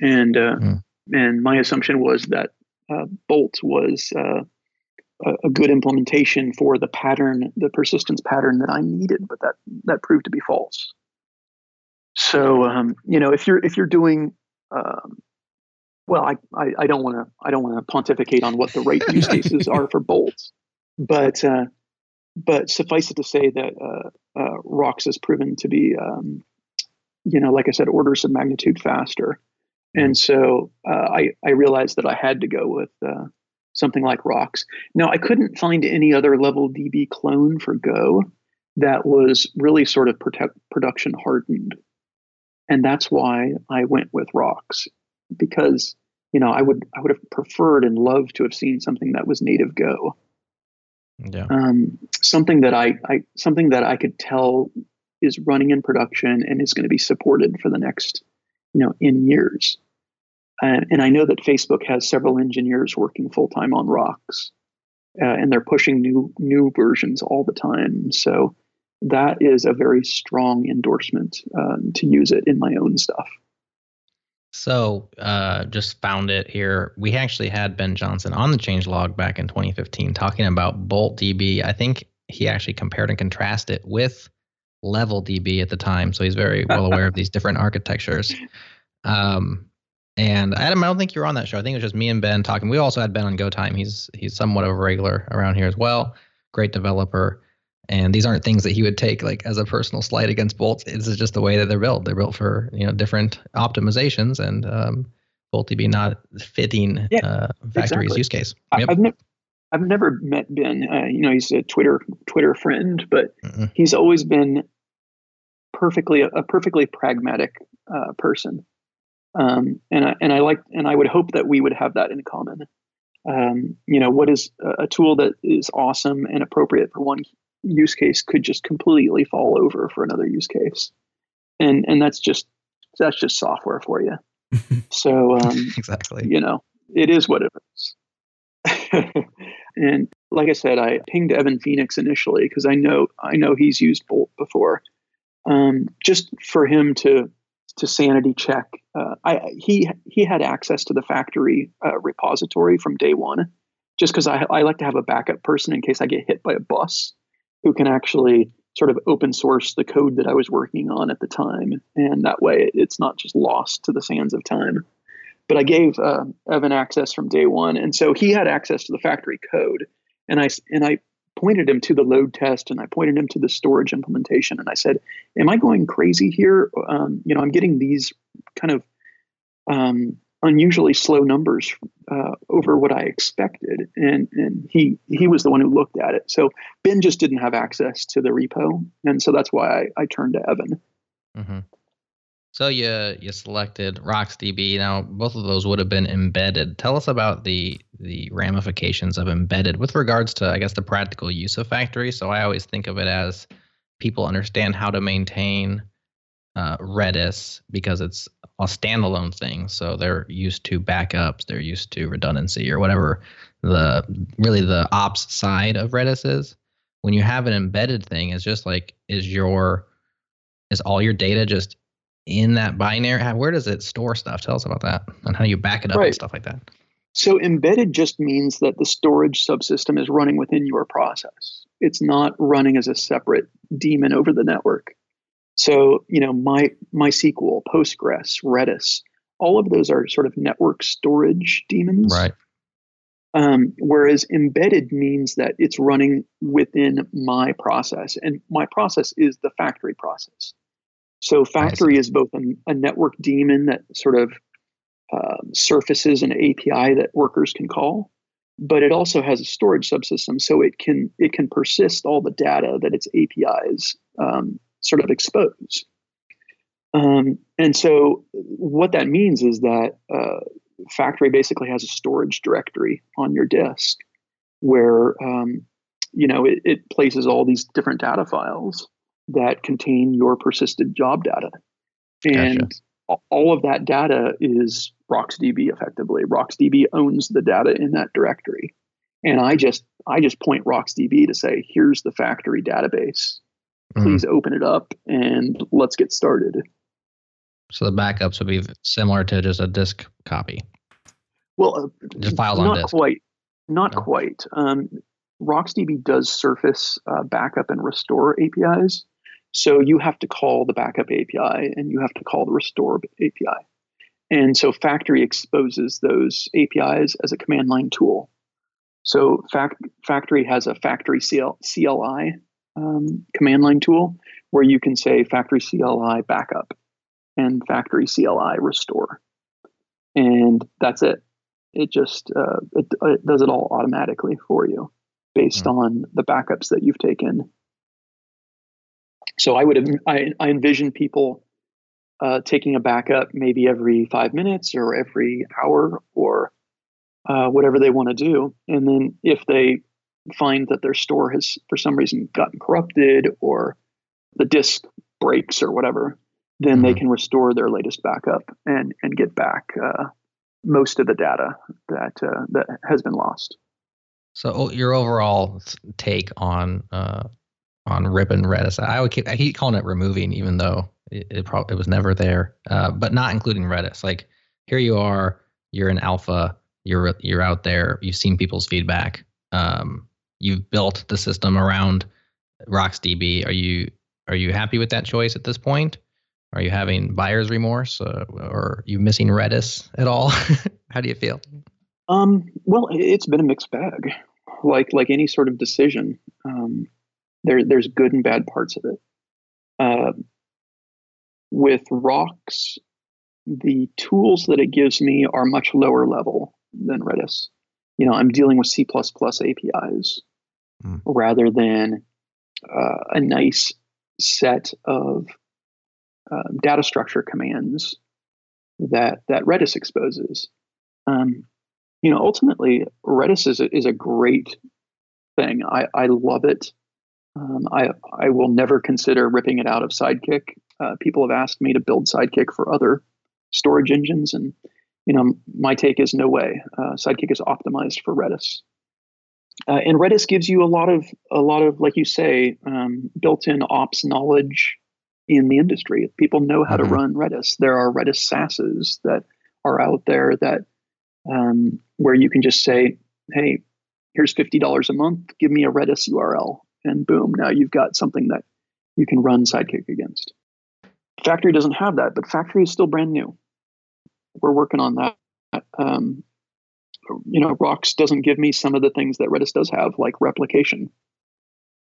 and uh, mm and my assumption was that uh, Bolt was uh, a, a, good implementation for the pattern, the persistence pattern that I needed, but that that proved to be false. So um, you know, if you're if you're doing um, well, I, I, don't want to I don't want to pontificate on what the right *laughs* use cases are for bolts, but uh, but suffice it to say that uh, uh, Rocks has proven to be um, you know like I said orders of magnitude faster and so uh, I, I realized that I had to go with uh, something like rocks. Now, I couldn't find any other level DB clone for Go that was really sort of protect, production hardened. And that's why I went with rocks because you know I would I would have preferred and loved to have seen something that was native Go. Yeah. Um, something that I, I something that I could tell is running in production and is going to be supported for the next you know in years. Uh, and I know that Facebook has several engineers working full time on rocks, uh, and they're pushing new new versions all the time. So that is a very strong endorsement um, to use it in my own stuff. So, uh, just found it here. We actually had Ben Johnson on the changelog back in 2015 talking about Bolt DB. I think he actually compared and contrasted it with Level DB at the time. So he's very well aware of these different architectures. Um, and Adam, I don't think you were on that show. I think it was just me and Ben talking. We also had Ben on Go Time. He's he's somewhat of a regular around here as well. Great developer. And these aren't things that he would take like as a personal slight against bolts. This is just the way that they're built. They're built for you know different optimizations, and um, Bolt DB not fitting yeah, uh, Faktory's exactly. use case. Yep. I've, ne- I've never met Ben. Uh, you know, he's a Twitter Twitter friend, but mm he's always been perfectly a perfectly pragmatic uh, person. Um, and I, and I like and I would hope that we would have that in common. Um, you know, what is a tool that is awesome and appropriate for one use case could just completely fall over for another use case, and and that's just that's just software for you. *laughs* so um, exactly, you know, it is what it is. *laughs* and like I said, I pinged Evan Phoenix initially because I know I know he's used Bolt before, um, just for him to to sanity check. Uh, I, he he had access to the Faktory uh, repository from day one, just because I, I like to have a backup person in case I get hit by a bus, who can actually sort of open source the code that I was working on at the time, and that way it's not just lost to the sands of time. But I gave uh, Evan access from day one, and so he had access to the Faktory code, and I and I pointed him to the load test and I pointed him to the storage implementation and I said, "Am I going crazy here? Um, you know, I'm getting these kind of um, unusually slow numbers uh, over what I expected." And and he he was the one who looked at it. So Ben just didn't have access to the repo, and so that's why I, I turned to Evan. Mm-hmm. So you you selected RocksDB. Now both of those would have been embedded. Tell us about the the ramifications of embedded with regards to I guess the practical use of Faktory. So I always think of it as people understand how to maintain uh, Redis because it's a standalone thing. So they're used to backups, they're used to redundancy or whatever the really the ops side of Redis is. When you have an embedded thing, it's just like is your is all your data just in that binary? Where does it store stuff? Tell us about that and how you back it up right. and stuff like that. So embedded just means that the storage subsystem is running within your process. It's not running as a separate daemon over the network. So, you know, my MySQL, Postgres, Redis, all of those are sort of network storage daemons. Right. Um, whereas embedded means that it's running within my process, and my process is the Faktory process. So Faktory is both a, a, network daemon that sort of uh, surfaces an API that workers can call, but it also has a storage subsystem, so it can it can persist all the data that its APIs um, sort of expose. Um, and so what that means is that uh, Faktory basically has a storage directory on your disk where um, you know it, it places all these different data files that contain your persisted job data. And gotcha. all of that data is RocksDB effectively. RocksDB owns the data in that directory. And I just I just point RocksDB to say, here's the Faktory database. Mm-hmm. Please mm-hmm. open it up and let's get started. So the backups would be similar to just a disk copy. Well, uh, just files on disk. quite. Not no. quite. Um, RocksDB does surface uh, backup and restore APIs. So you have to call the backup API and you have to call the restore API. And so Faktory exposes those APIs as a command line tool. So fact, Faktory has a Faktory CL, CLI um, command line tool where you can say Faktory CLI backup and Faktory CLI restore. And that's it. it just uh, it, it does it all automatically for you based mm. on the backups that you've taken. So I would have I, I envision people uh, taking a backup maybe every five minutes or every hour or uh, whatever they want to do, and then if they find that their store has for some reason gotten corrupted or the disk breaks or whatever, then mm-hmm. they can restore their latest backup and and get back uh, most of the data that uh, that has been lost. So your overall take on uh, on ripping Redis, I would keep I keep calling it removing, even though it it, probably it was never there, uh, but not including Redis. Like here you are, you're in alpha, you're you're out there, you've seen people's feedback, um, you've built the system around RocksDB. Are you are you happy with that choice at this point? Are you having buyer's remorse, uh, or are you missing Redis at all? *laughs* How do you feel? Um, well, it's been a mixed bag. Like like any sort of decision, um, there there's good and bad parts of it. Uh, with rocks, the tools that it gives me are much lower level than Redis. You know, I'm dealing with C++ APIs mm. rather than uh, a nice set of uh, data structure commands that that Redis exposes. Um, you know, ultimately, Redis is a, is a great thing. I, I love it. Um, I I will never consider ripping it out of Sidekiq. Uh, people have asked me to build Sidekiq for other storage engines, and you know, my take is no way. Uh, Sidekiq is optimized for Redis. Uh, and Redis gives you a lot of a lot of like you say um, built-in ops knowledge in the industry. People know how mm-hmm. to run Redis. There are Redis SaaSes that are out there that um, where you can just say, "Hey, here's fifty dollars a month. Give me a Redis URL," and boom, now you've got something that you can run Sidekiq against. Faktory doesn't have that, but Faktory is still brand new. We're working on that. Um, you know, Rocks doesn't give me some of the things that Redis does have, like replication.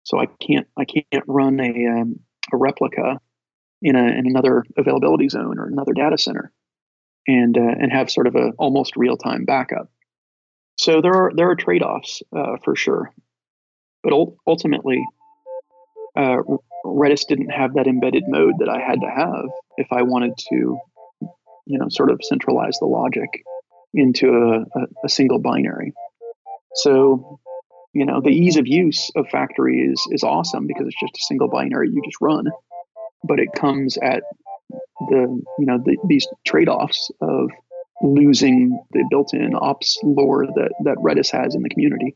So I can't I can't run a um, a replica in a in another availability zone or another data center, and uh, and have sort of a almost real time backup. So there are there are trade offs uh, for sure, but ultimately, uh, Redis didn't have that embedded mode that I had to have if I wanted to, you know, sort of centralize the logic into a, a, a single binary. So, you know, the ease of use of Faktory is is awesome because it's just a single binary you just run, but it comes at the you know the, these trade-offs of losing the built-in ops lore that that Redis has in the community.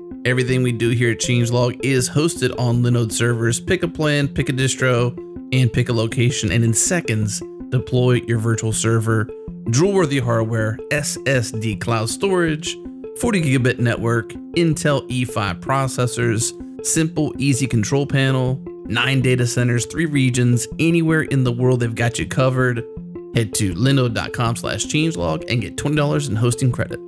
Everything we do here at Changelog is hosted on Linode servers. Pick a plan, pick a distro, and pick a location, and in seconds, deploy your virtual server. Drool-worthy hardware, SSD cloud storage, 40 gigabit network, Intel E5 processors, simple, easy control panel, nine data centers, three regions, anywhere in the world they've got you covered. Head to linode.com slash changelog and get $20 in hosting credit.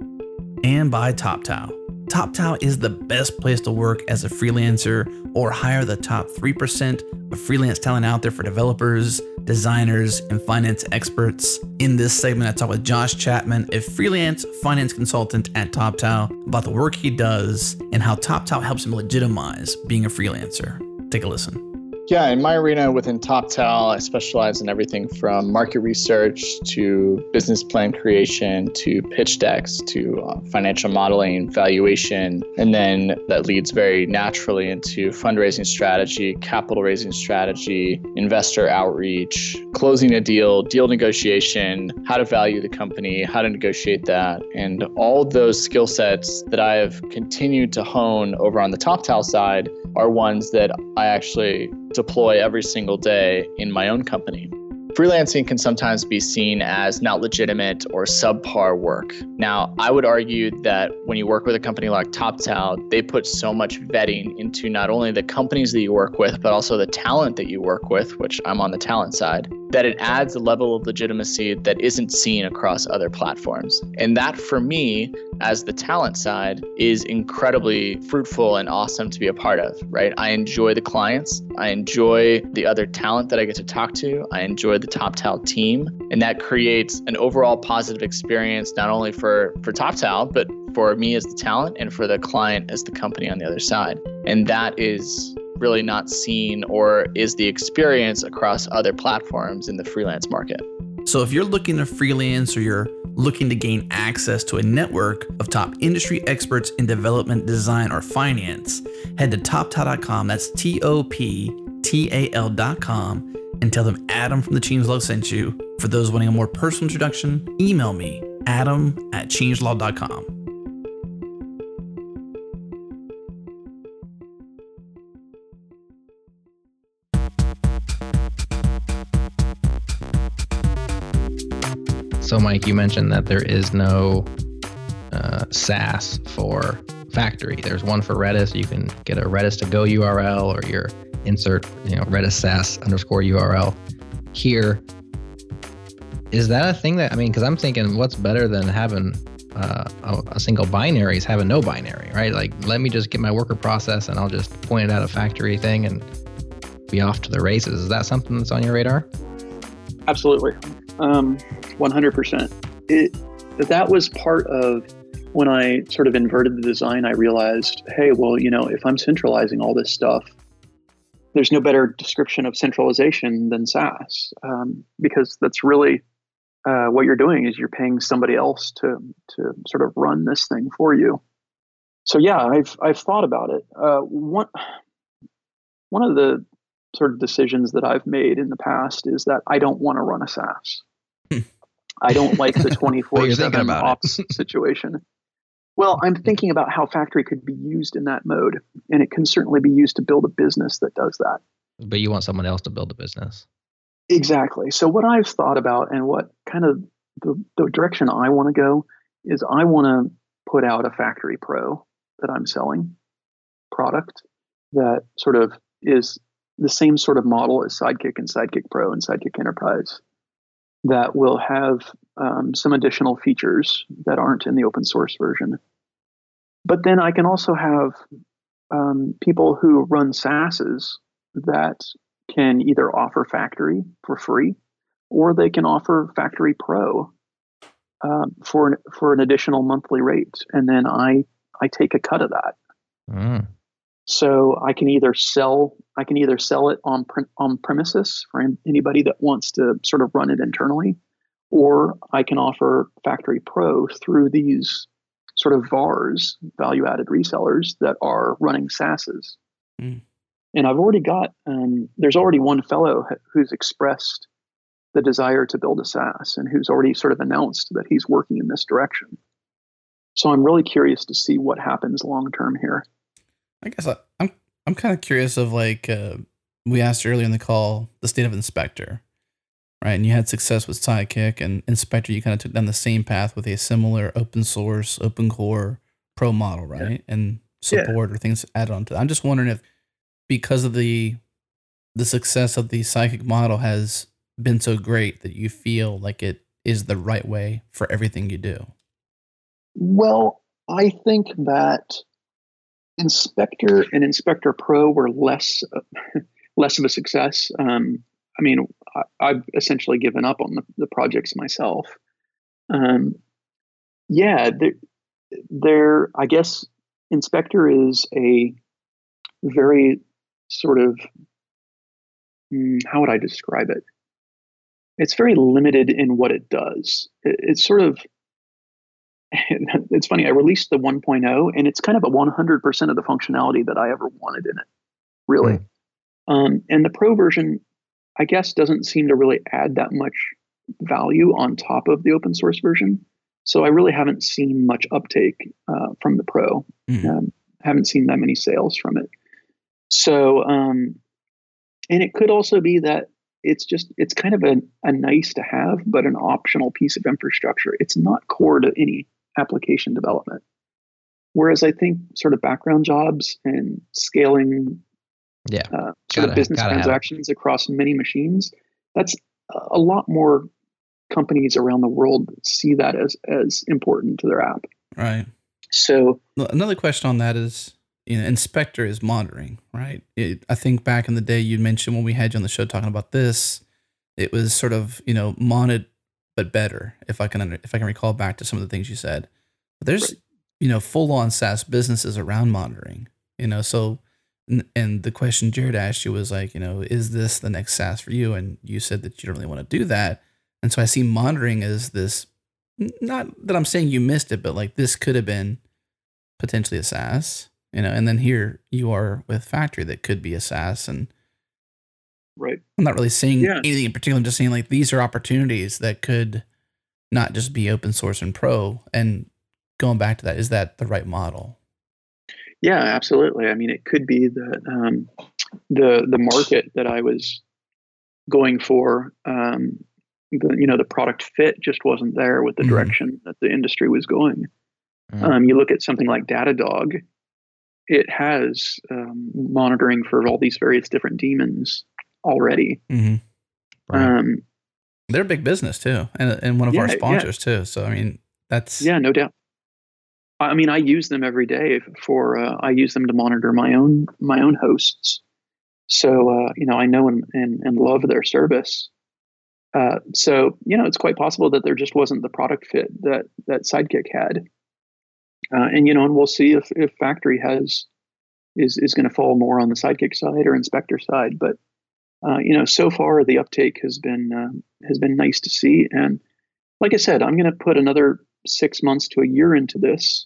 And by TopTal. TopTal is the best place to work as a freelancer or hire the top 3% of freelance talent out there for developers, designers, and finance experts. In this segment, I talk with Josh Chapman, a freelance finance consultant at TopTal, about the work he does and how TopTal helps him legitimize being a freelancer. Take a listen. Yeah, in my arena within TopTal, I specialize in everything from market research to business plan creation to pitch decks to uh, financial modeling, valuation, and then that leads very naturally into fundraising strategy, capital raising strategy, investor outreach, closing a deal, deal negotiation, how to value the company, how to negotiate that, and all those skill sets that I have continued to hone over on the TopTal side are ones that I actually deploy every single day in my own company. Freelancing can sometimes be seen as not legitimate or subpar work. Now, I would argue that when you work with a company like TopTal, they put so much vetting into not only the companies that you work with, but also the talent that you work with, which I'm on the talent side, that it adds a level of legitimacy that isn't seen across other platforms. And that for me, as the talent side, is incredibly fruitful and awesome to be a part of, right? I enjoy the clients, I enjoy the other talent that I get to talk to, I enjoy the TopTal team, and that creates an overall positive experience not only for for TopTal, but for me as the talent and for the client as the company on the other side. And that is really not seen or is the experience across other platforms in the freelance market. So if you're looking to freelance or you're looking to gain access to a network of top industry experts in development, design, or finance, head to toptal.com. That's T O P T A L.com and tell them Adam from the Changelog sent you. For those wanting a more personal introduction, email me, adam at changelog.com. So, Mike, you mentioned that there is no uh, SaaS for Faktory. There's one for Redis. You can get a Redis to go URL or your insert, you know, Redis SaaS underscore URL here. Is that a thing that I mean? Because I'm thinking, what's better than having uh, a, a, single binary is having no binary, right? Like, let me just get my worker process and I'll just point it at a Faktory thing and be off to the races. Is that something that's on your radar? Absolutely. Um, 100%. It, that was part of when I sort of inverted the design. I realized, hey, well, you know, if I'm centralizing all this stuff, there's no better description of centralization than SaaS um, because that's really uh, what you're doing is you're paying somebody else to to sort of run this thing for you. So yeah, I've I've thought about it. Uh, one one of the sort of decisions that I've made in the past is that I don't want to run a SaaS. I don't like the *laughs* 24 7 ops *laughs* situation. Well, I'm thinking about how Faktory could be used in that mode, and it can certainly be used to build a business that does that. But you want someone else to build a business. Exactly. So, what I've thought about and what kind of the, the direction I want to go is I want to put out a Faktory pro that I'm selling product that sort of is the same sort of model as Sidekiq and Sidekiq Pro and Sidekiq Enterprise that will have um, some additional features that aren't in the open source version. But then I can also have um, people who run SaaSes that can either offer Faktory for free or they can offer Faktory Pro um, for an, for an additional monthly rate, and then I I take a cut of that. Mm. So I can either sell I can either sell it on on premises for anybody that wants to sort of run it internally, or I can offer Faktory Pro through these sort of VARs, value added resellers that are running SaaSes. Mm. And I've already got um, there's already one fellow who's expressed the desire to build a SaaS and who's already sort of announced that he's working in this direction. So I'm really curious to see what happens long term here. I guess I, I'm I'm kind of curious of like uh, we asked earlier in the call the state of Inspeqtor, right? And you had success with Sidekiq and Inspeqtor. You kind of took down the same path with a similar open source, open core pro model, right? Yeah. And support yeah. or things added onto. That. I'm just wondering if because of the the success of the Sidekiq model has been so great that you feel like it is the right way for everything you do. Well, I think that Inspeqtor and Inspeqtor Pro were less uh, *laughs* less of a success. Um, I mean, I, have essentially given up on the, the projects myself. Um, yeah, there, there. I guess Inspeqtor is a very sort of hmm, how would I describe it? It's very limited in what it does. It, it's sort of *laughs* it's funny, I released the 1.0 and it's kind of a 100% of the functionality that I ever wanted in it, really. Mm. Um, and the pro version, I guess, doesn't seem to really add that much value on top of the open source version. So I really haven't seen much uptake uh, from the pro. Mm. Um, haven't seen that many sales from it. So, um, and it could also be that it's just it's kind of a, a nice to have, but an optional piece of infrastructure. It's not core to any application development. Whereas I think sort of background jobs and scaling Yeah. uh, sort Gotta- of business gotta have it. transactions across many machines, that's a lot more companies around the world see that as as important to their app. Right. So Another question on that is, you know, Inspeqtor is monitoring, right? It, I think back in the day you mentioned when we had you on the show talking about this, it was sort of you know monitored but better. If I can under, if I can recall back to some of the things you said, but there's Right. you know full on SaaS businesses around monitoring, you know. So and, and the question Jared asked you was like, you know, is this the next SaaS for you? And you said that you don't really want to do that. And so I see monitoring as this. Not that I'm saying you missed it, but like this could have been potentially a SaaS, you know, and then here you are with Faktory that could be a SaaS. And right. I'm not really seeing Yeah. anything in particular. I'm just seeing like these are opportunities that could not just be open source and pro. And going back to that, is that the right model? Yeah, absolutely. I mean, it could be that um, the the market that I was going for, um, the, you know, the product fit just wasn't there with the Mhm. direction that the industry was going. Mhm. Um, you look at something like Datadog; it has um, monitoring for all these various different daemons already. Mm-hmm. Right. Um, They're a big business too, and and one of our Yeah, yeah. sponsors too. So I mean, that's yeah, no doubt. I mean, I use them every day for. Uh, I use them to monitor my own my own hosts. So uh, you know, I know and, and and love their service. Uh, so you know, it's quite possible that there just wasn't the product fit that that Sidekiq had. Uh, and you know, and we'll see if if Faktory has is is going to fall more on the Sidekiq side or Inspeqtor side. But uh, you know, so far the uptake has been uh, has been nice to see. And like I said, I'm going to put another six months to a year into this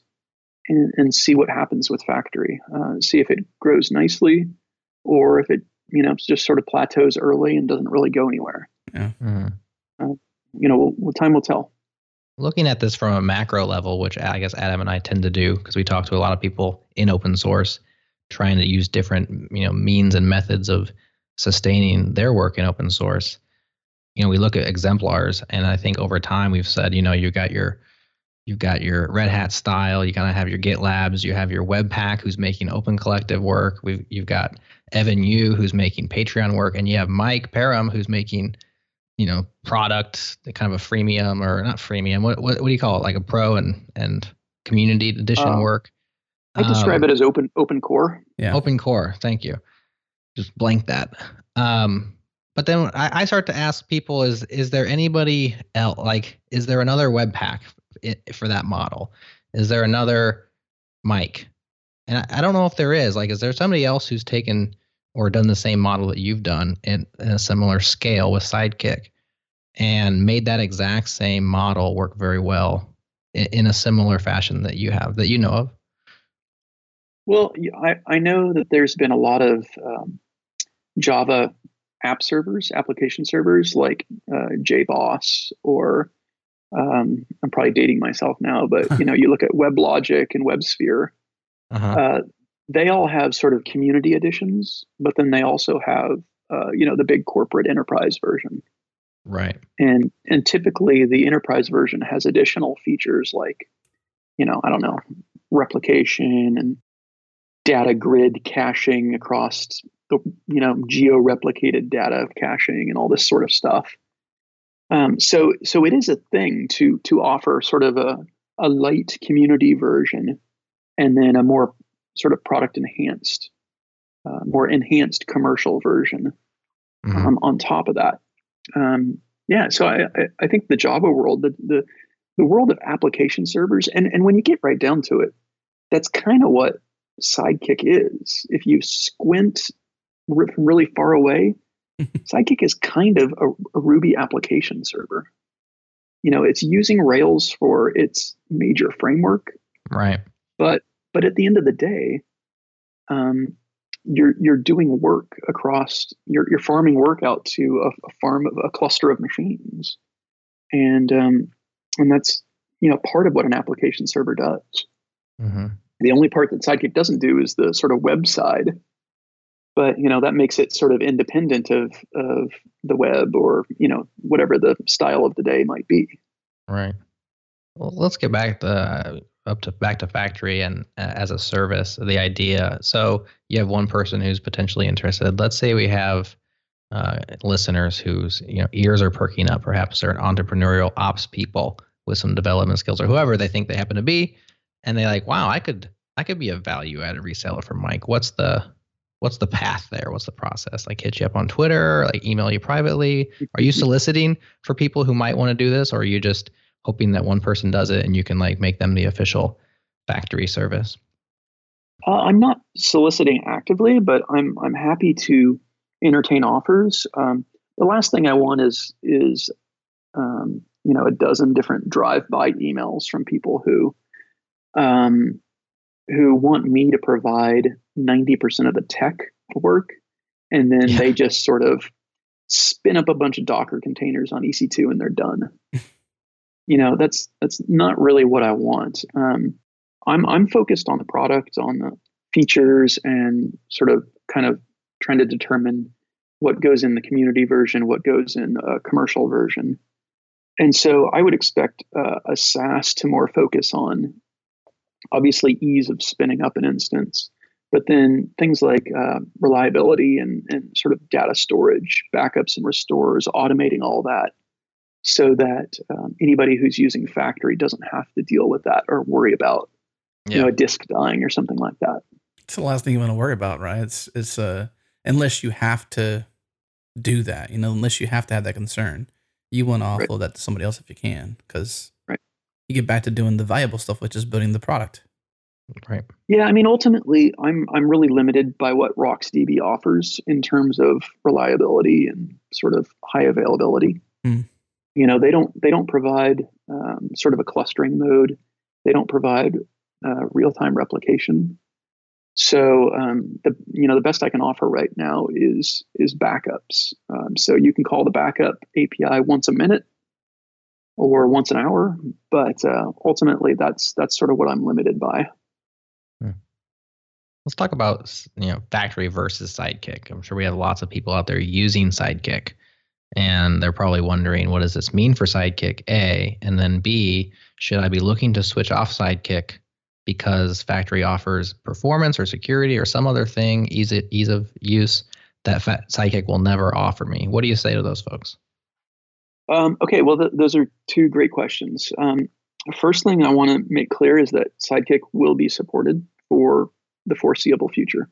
and, and see what happens with Faktory. Uh, see if it grows nicely, or if it you know just sort of plateaus early and doesn't really go anywhere. Mhm. You know, we'll, time will tell. looking at this from a macro level, which I guess Adam and I tend to do because we talk to a lot of people in open source trying to use different, you know, means and methods of sustaining their work in open source. You know, we look at exemplars and I think over time we've said, you know, you got your you've got your Red Hat style, you kind of have your GitLabs, you have your Webpack who's making open collective work. We've you've got Evan You who's making Patreon work, and you have Mike Perham who's making you know, product, kind of a freemium or not freemium. What, what what do you call it? Like a pro and and community edition Uh, work. I describe Um, it as open open core. yeah. Open core. Thank you. Just blank that. Um, but then I, I start to ask people: Is is there anybody else? Like, is there another Webpack for that model? Is there another Mike? And I, I don't know if there is. Like, is there somebody else who's taken or done the same model that you've done in, in a similar scale with Sidekiq and made that exact same model work very well in, in a similar fashion that you have that you know of? Well, I, I know that there's been a lot of um, Java app servers, application servers like uh, JBoss, or um, I'm probably dating myself now, but *laughs* you know, you look at WebLogic and WebSphere. Uh-huh. Uh, they all have sort of community editions, but then they also have uh, you know the big corporate enterprise version. right. and and typically the enterprise version has additional features like you know i don't know replication and data grid caching across the you know geo replicated data of caching and all this sort of stuff um, so so it is a thing to to offer sort of a a light community version and then a more sort of product enhanced uh, more enhanced commercial version Mhm. um, on top of that. Um, yeah, so I, I, think the Java world, the, the the world of application servers, and and when you get right down to it, that's kind of what Sidekiq is. If you squint from really far away, *laughs* Sidekiq is kind of a, a Ruby application server. You know, it's using Rails for its major framework, Right. but but at the end of the day, um, you're you're doing work across you're you're farming work out to a, a farm of a cluster of machines, and um, and that's you know part of what an application server does. hmm The only part that Sidekiq doesn't do is the sort of web side, but you know that makes it sort of independent of of the web or you know whatever the style of the day might be. Right. Well, let's get back to uh, up to back to Faktory and uh, as a service. The idea. So you have one person who's potentially interested. Let's say we have uh, listeners whose you know ears are perking up. Perhaps they're an entrepreneurial ops people with some development skills, or whoever they think they happen to be, and they're like, "Wow, I could I could be a value added reseller for Mike. What's the what's the path there? What's the process? Like hit you up on Twitter, like email you privately. Are you soliciting for people who might want to do this, or are you just hoping that one person does it and you can like make them the official Faktory service? Uh, I'm not soliciting actively, but I'm I'm happy to entertain offers. Um, the last thing I want is is um, you know a dozen different drive-by emails from people who um, who want me to provide 90% of the tech work and then yeah. they just sort of spin up a bunch of docker containers on ec2 and they're done. *laughs* You know that's that's not really what i want. Um, i'm i'm focused on the product on the features and sort of kind of trying to determine what goes in the community version what goes in a commercial version. And so i would expect uh, a saas to more focus on obviously ease of spinning up an instance but then things like uh, reliability and, and sort of data storage backups and restores automating all that so that um, anybody who's using Faktory doesn't have to deal with that or worry about yeah. you know a disk dying or something like that it's the last thing you want to worry about right it's it's uh unless you have to do that you know unless you have to have that concern you want to offload right. that to somebody else if you can because you get back to doing the valuable stuff, which is building the product. Right. Yeah, I mean, ultimately, I'm I'm really limited by what RocksDB offers in terms of reliability and sort of high availability. Mm. You know, they don't they don't provide um, sort of a clustering mode. They don't provide uh, real time replication. So um, the you know the best I can offer right now is is backups. Um, so you can call the backup API once a minute or once an hour. But uh, ultimately, that's that's sort of what I'm limited by. Let's talk about you know Faktory versus Sidekiq. I'm sure we have lots of people out there using Sidekiq, and they're probably wondering what does this mean for Sidekiq? A and then B, should I be looking to switch off Sidekiq because Faktory offers performance or security or some other thing, ease ease of use that Sidekiq will never offer me? What do you say to those folks? Um, okay, well, th- those are two great questions. Um, first thing I want to make clear is that Sidekiq will be supported for the foreseeable future.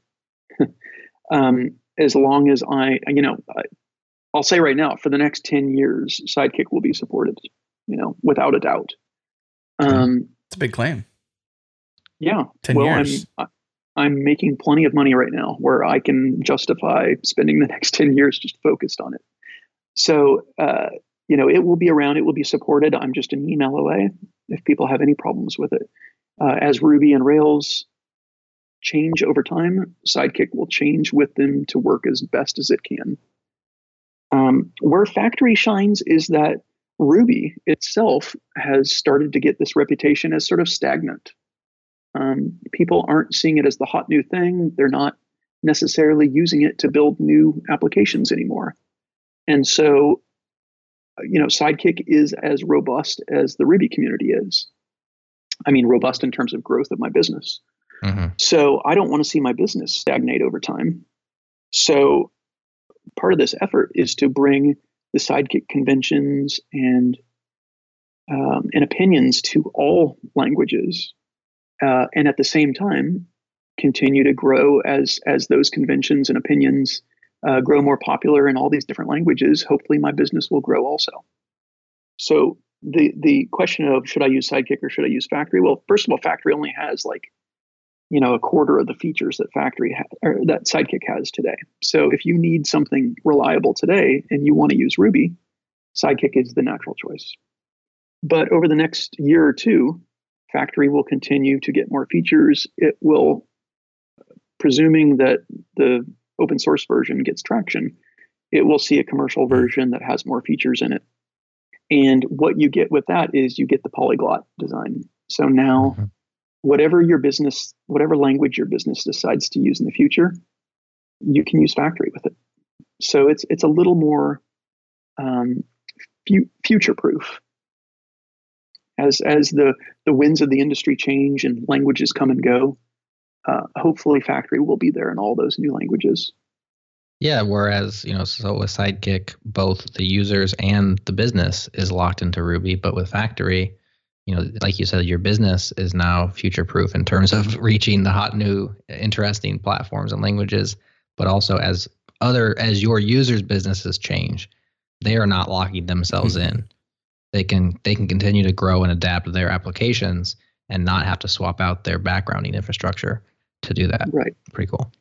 *laughs* um, as long as I, you know, I, will say right now, for the next 10 years, Sidekiq will be supported, you know, without a doubt. Um, it's a big claim. Yeah. 10 well, years. I'm, I'm making plenty of money right now where I can justify spending the *laughs* next 10 years just focused on it. So, uh, you know, it will be around, it will be supported. I'm just an email away if people have any problems with it. Uh, as Ruby and Rails change over time, Sidekiq will change with them to work as best as it can. Um, where Faktory shines is that Ruby itself has started to get this reputation as sort of stagnant. Um, people aren't seeing it as the hot new thing. They're not necessarily using it to build new applications anymore. And so you know, Sidekiq is as robust as the Ruby community is. I mean, robust in terms of growth of my business. Mm-hmm. So I don't want to see my business stagnate over time. So part of this effort is to bring the Sidekiq conventions and um, and opinions to all languages, uh, and at the same time continue to grow as as those conventions and opinions uh, grow more popular in all these different languages, hopefully my business will grow also. So the the question of should I use Sidekiq or should I use Faktory? Well, first of all, Faktory only has like you know a quarter of the features that Faktory ha- or that Sidekiq has today. So if you need something reliable today and you want to use Ruby, Sidekiq is the natural choice. But over the next year or two, Faktory will continue to get more features. It will, presuming that the open source version gets traction, it will see a commercial version that has more features in it. And what you get with that is you get the polyglot design. So now, mm-hmm. Whatever your business, whatever language your business decides to use in the future, you can use Faktory with it. So it's it's a little more um, fu- future proof. as as the the winds of the industry change and languages come and go, uh, hopefully Faktory will be there in all those new languages. Yeah, whereas, you know, so with Sidekiq, both the users and the business is locked into Ruby, but with Faktory, you know, like you said, your business is now future proof in terms of *laughs* reaching the hot new interesting platforms and languages, but also as other as your users' businesses change, they are not locking themselves mm-hmm. in. They can they can continue to grow and adapt their applications and not have to swap out their backgrounding infrastructure to do that. Right. Pretty cool.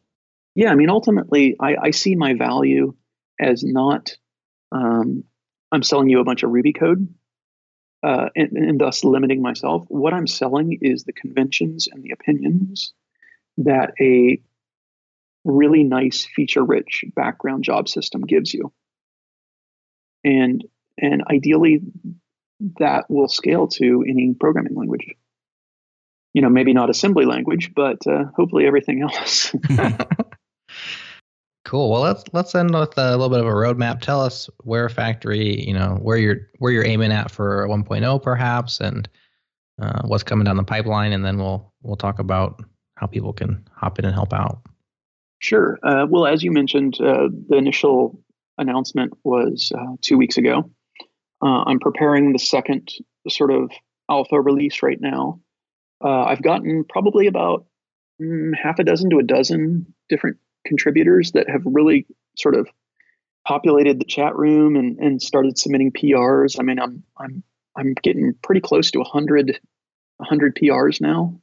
Yeah, I mean, ultimately, I, I see my value as not um, I'm selling you a bunch of Ruby code uh, and, and, thus limiting myself. What I'm selling is the conventions and the opinions that a really nice feature-rich background job system gives you, and and ideally that will scale to any programming language. You know, maybe not assembly language, but uh, hopefully everything else. *laughs* *laughs* Cool. Well, let's let's end with a little bit of a roadmap. Tell us where Faktory, you know, where you're where you're aiming at for 1.0, perhaps, and uh, what's coming down the pipeline, and then we'll we'll talk about how people can hop in and help out. Sure. Uh, well, as you mentioned, uh, the initial announcement was uh, two weeks ago. Uh, I'm preparing the second sort of alpha release right now. Uh, I've gotten probably about mm, half a dozen to a dozen different contributors that have really sort of populated the chat room and, and started submitting PRs. I mean, I'm I'm I'm getting pretty close to 100 100 PRs now,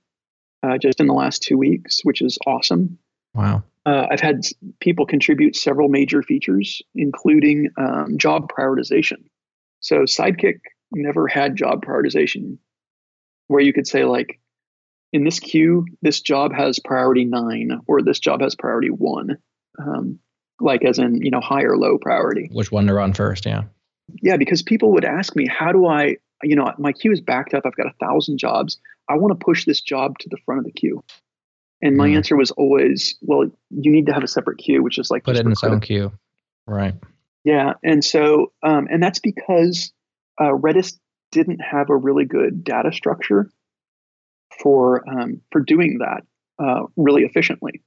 uh, just in the last two weeks, which is awesome. Wow. Uh, I've had people contribute several major features, including um, job prioritization. So Sidekiq never had job prioritization, where you could say like, in this queue, this job has priority nine, or this job has priority one, um, like as in you know high or low priority. Which one to run first? Yeah. Yeah, because people would ask me, how do I, you know, my queue is backed up. I've got a thousand jobs. I want to push this job to the front of the queue. And my mm. answer was always, well, you need to have a separate queue, which is like put it in its own queue. Right. Yeah. And so, um, and that's because uh, Redis didn't have a really good data structure for um, for doing that uh, really efficiently.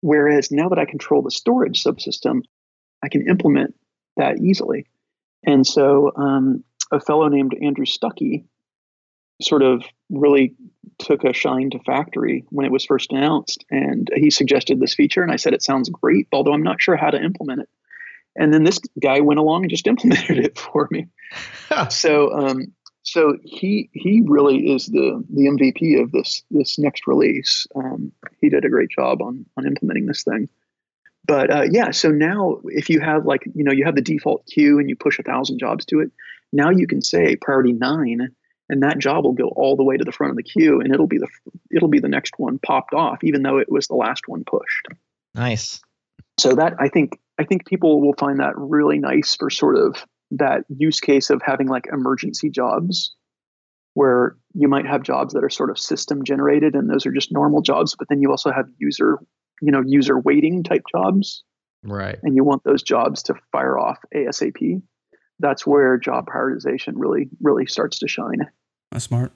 Whereas now that I control the storage subsystem, I can implement that easily. And so um, a fellow named Andrew Stuckey sort of really took a shine to Faktory when it was first announced and he suggested this feature and i said it sounds great although i'm not sure how to implement it and then this guy went along and just *laughs* implemented it for me so um, so he he really is the the MVP of this this next release. Um, he did a great job on on implementing this thing. But uh, yeah, so now if you have like you know you have the default queue and you push a thousand jobs to it, now you can say priority nine, and that job will go all the way to the front of the queue, and it'll be the it'll be the next one popped off, even though it was the last one pushed. Nice. So that I think I think people will find that really nice for sort of that use case of having like emergency jobs where you might have jobs that are sort of system generated and those are just normal jobs but then you also have user you know user waiting type jobs. Right. And you want those jobs to fire off asap that's where job prioritization really really starts to shine. That's smart.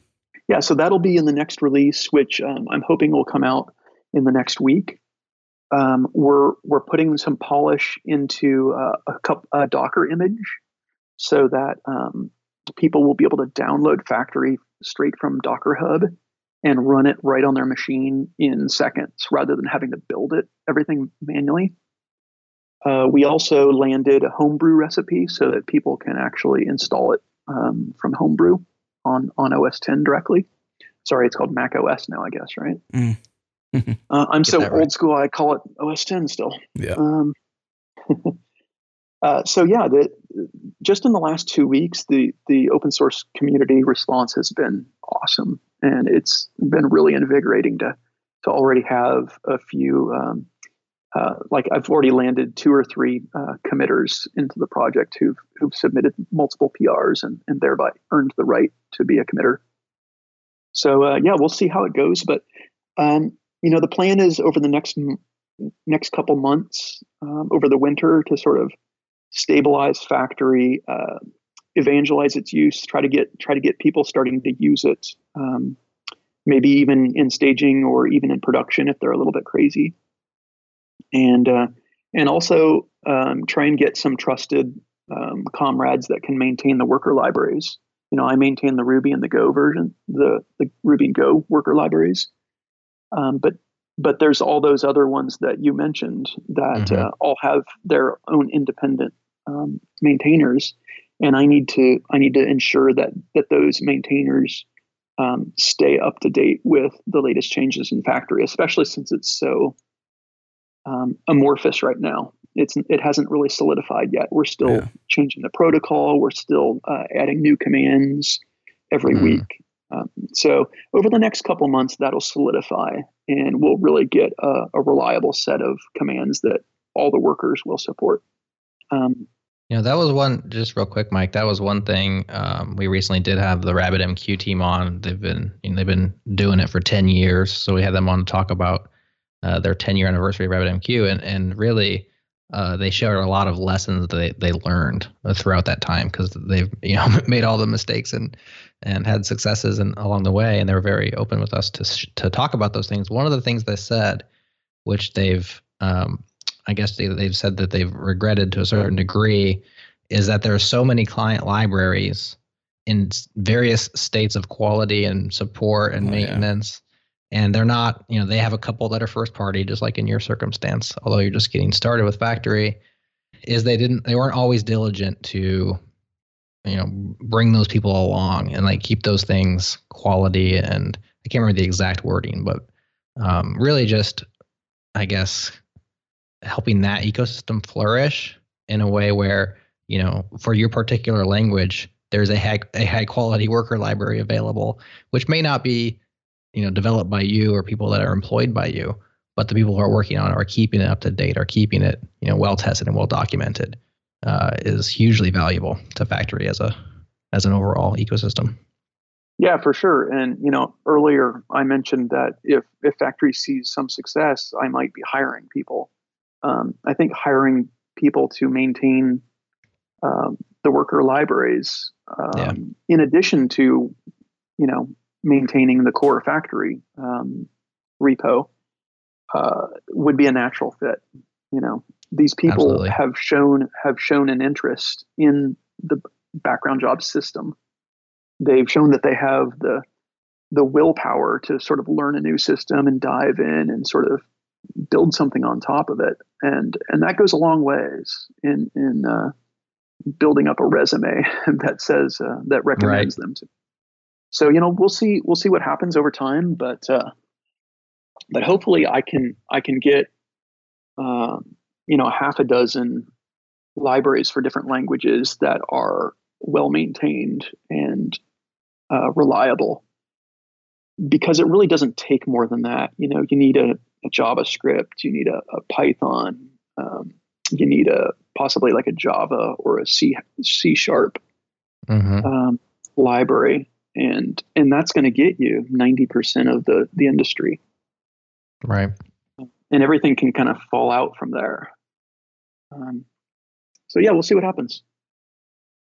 Yeah so that'll be in the next release which um, i'm hoping will come out in the next week. Um, we're we're putting some polish into uh, a, cup, a docker image so that um, people will be able to download Faktory straight from Docker Hub and run it right on their machine in seconds rather than having to build it everything manually. Uh, we also landed a homebrew recipe so that people can actually install it um, from homebrew on on OS 10 directly. Sorry, it's called Mac OS now, I guess, right? Mm. uh, I'm Get so old right. school. I call it OS 10 still. Yeah. Um, *laughs* Uh, so yeah, the, just in the last two weeks, the the open source community response has been awesome, and it's been really invigorating to to already have a few. Um, uh, like I've already landed two or three uh, committers into the project who've who've submitted multiple PRs and and thereby earned the right to be a committer. So uh, yeah, we'll see how it goes, but um, you know the plan is over the next next couple months um, over the winter to sort of stabilize Faktory, uh, evangelize its use, try to get try to get people starting to use it, um, maybe even in staging or even in production if they're a little bit crazy, and uh, and also um, try and get some trusted um, comrades that can maintain the worker libraries. You know, I maintain the Ruby and the Go version, the the Ruby and Go worker libraries, um, but but there's all those other ones that you mentioned that mm-hmm. uh, all have their own independent um, maintainers and I need to I need to ensure that that those maintainers um, stay up to date with the latest changes in Faktory, especially since it's so um, amorphous right now. It's it hasn't really solidified yet. We're still yeah. changing the protocol. We're still uh, adding new commands every mm. week. Um, so over the next couple months, that'll solidify, and we'll really get a, a reliable set of commands that all the workers will support. Um, you know, that was one, just real quick, Mike, that was one thing um, we recently did have the RabbitMQ team on. They've been, you know, they've been doing it for 10 years. So we had them on to talk about uh, their 10 year anniversary of RabbitMQ. And, and really, uh, they shared a lot of lessons that they, they learned throughout that time because they've, you know, *laughs* made all the mistakes and, and had successes and along the way. And they were very open with us to, to talk about those things. One of the things they said, which they've, um, I guess they, they've said that they've regretted to a certain degree is that there are so many client libraries in various states of quality and support and oh, maintenance. Yeah. And they're not, you know, they have a couple that are first party, just like in your circumstance, although you're just getting started with Faktory, is they didn't, they weren't always diligent to, you know, bring those people along and like keep those things quality. And I can't remember the exact wording, but um, really just, I guess, helping that ecosystem flourish in a way where you know for your particular language there's a high, a high quality worker library available which may not be you know developed by you or people that are employed by you but the people who are working on it are keeping it up to date are keeping it you know well tested and well documented uh, is hugely valuable to Faktory as a as an overall ecosystem. Yeah for sure. And you know earlier i mentioned that if if Faktory sees some success i might be hiring people um, I think hiring people to maintain um, the worker libraries, um, yeah. in addition to, you know, maintaining the core Faktory um, repo, uh, would be a natural fit. You know, these people Absolutely. have shown have shown an interest in the background job system. They've shown that they have the the willpower to sort of learn a new system and dive in and sort of build something on top of it, and and that goes a long ways in in uh, building up a resume *laughs* that says uh, that recommends right. them to. So you know we'll see we'll see what happens over time, but uh, but hopefully I can I can get um, you know half a dozen libraries for different languages that are well maintained and uh, reliable because it really doesn't take more than that. You know, you need a a JavaScript, you need a, a Python, um, you need a possibly like a Java or a C C sharp mm-hmm. um, library, and and that's going to get you ninety percent of the the industry, right? And everything can kind of fall out from there. Um, so yeah, we'll see what happens.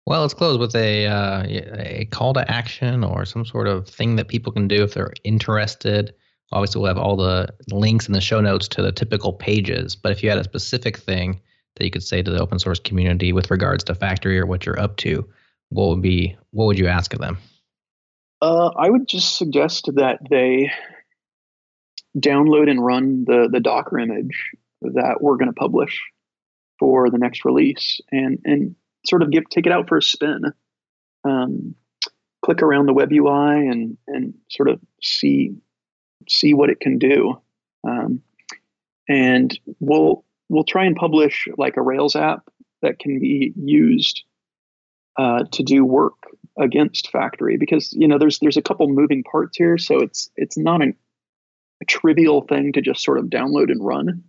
Well, let's close with a uh, a call to action or some sort of thing that people can do if they're interested Obviously, we'll have all the links in the show notes to the typical pages. But if you had a specific thing that you could say to the open source community with regards to Faktory or what you're up to, what would be what would you ask of them? Uh, I would just suggest that they download and run the the Docker image that we're going to publish for the next release, and and sort of give take it out for a spin. Um, click around the web UI and and sort of see see what it can do. Um, and we'll we'll try and publish like a Rails app that can be used uh, to do work against Faktory because you know there's there's a couple moving parts here, so it's it's not an, a trivial thing to just sort of download and run.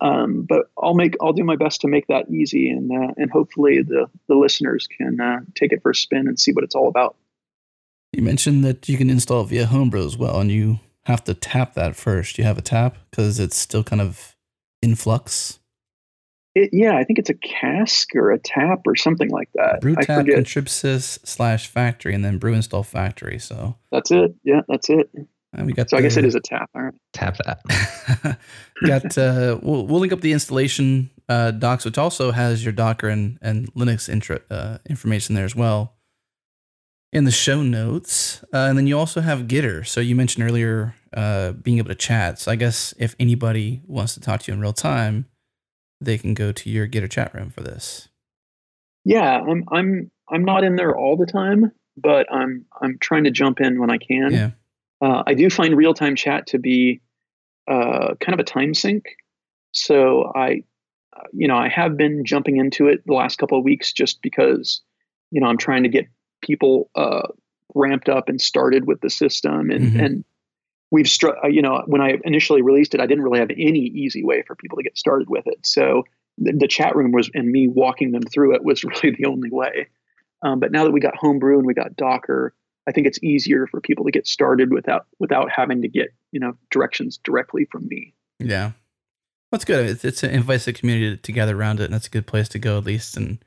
Um, but I'll make I'll do my best to make that easy, and uh, and hopefully the the listeners can uh, take it for a spin and see what it's all about. You mentioned that you can install via Homebrew as well, and you have to tap that first. You have a tap because it's still kind of in flux. It, yeah, I think it's a cask or a tap or something like that. Brew I tap forget. contribsys slash faktory, and then brew install faktory. So That's it. Yeah, that's it. uh, we got. So I guess it is a tap. All right. Tap that. *laughs* got uh we'll, we'll link up the installation uh docs which also has your docker and and linux intro uh, information there as well in the show notes. Uh, and then you also have gitter. So you mentioned earlier uh being able to chat. So i guess if anybody wants to talk to you in real time they can go to your gitter chat room for this. Yeah, I'm I'm I'm not in there all the time, but I'm I'm trying to jump in when I can. yeah. Uh, I do find real time chat to be uh, kind of a time sink. So I, uh, you know, I have been jumping into it the last couple of weeks just because, you know, I'm trying to get people uh, ramped up and started with the system, and Mhm. and we've str- uh, you know when I initially released it, I didn't really have any easy way for people to get started with it. So the, the chat room was and me walking them through it was *laughs* really the only way. Um, but now that we got Homebrew and we got Docker, I think it's easier for people to get started without without having to get you know directions directly from me. yeah that's good it's, it's it invites the community to gather around it and that's a good place to go at least and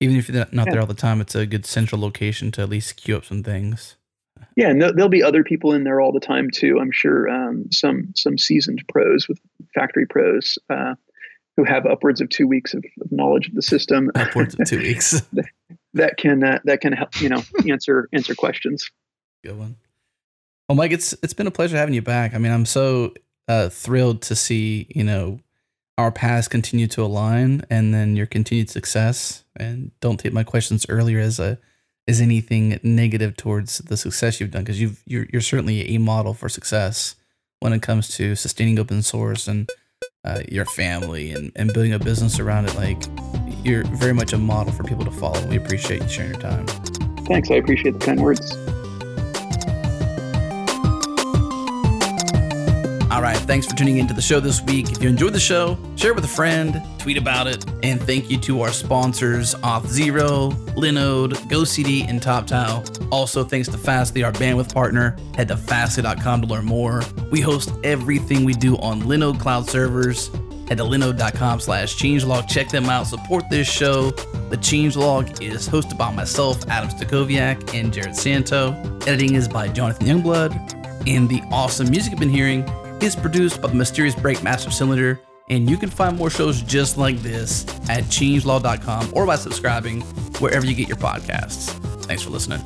even if you're not Yeah. there all the time it's a good central location to at least queue up some things Yeah, and there'll, there'll be other people in there all the time too. I'm sure um, some some seasoned pros with Faktory pros uh, who have upwards of two weeks of, of knowledge of the system *laughs* upwards of two weeks *laughs* that can uh, that can help you know answer answer questions. Good one. Well, Mike, it's it's been a pleasure having you back. I mean, I'm so uh, thrilled to see you know our paths continue to align, and then your continued success. And don't take my questions earlier as a as anything negative towards the success you've done, because you've you're you're certainly a model for success when it comes to sustaining open source and uh, your family and and building a business around it. Like you're very much a model for people to follow. We appreciate you sharing your time. Thanks, I appreciate the kind words. All right, thanks for tuning into the show this week. If you enjoyed the show, share it with a friend, tweet about it, and thank you to our sponsors Auth0, Linode, GoCD, and TopTal. Also, thanks to Fastly, our bandwidth partner. Head to fastly.com to learn more. We host everything we do on Linode cloud servers. Head to linode.com slash changelog. Check them out. Support this show. The Changelog is hosted by myself, Adam Stakoviak, and Jerod Santo. Editing is by Jonathan Youngblood. And the awesome music you've been hearing is produced by the Mysterious Breakmaster Cylinder. And you can find more shows just like this at changelog.com or by subscribing wherever you get your podcasts. Thanks for listening.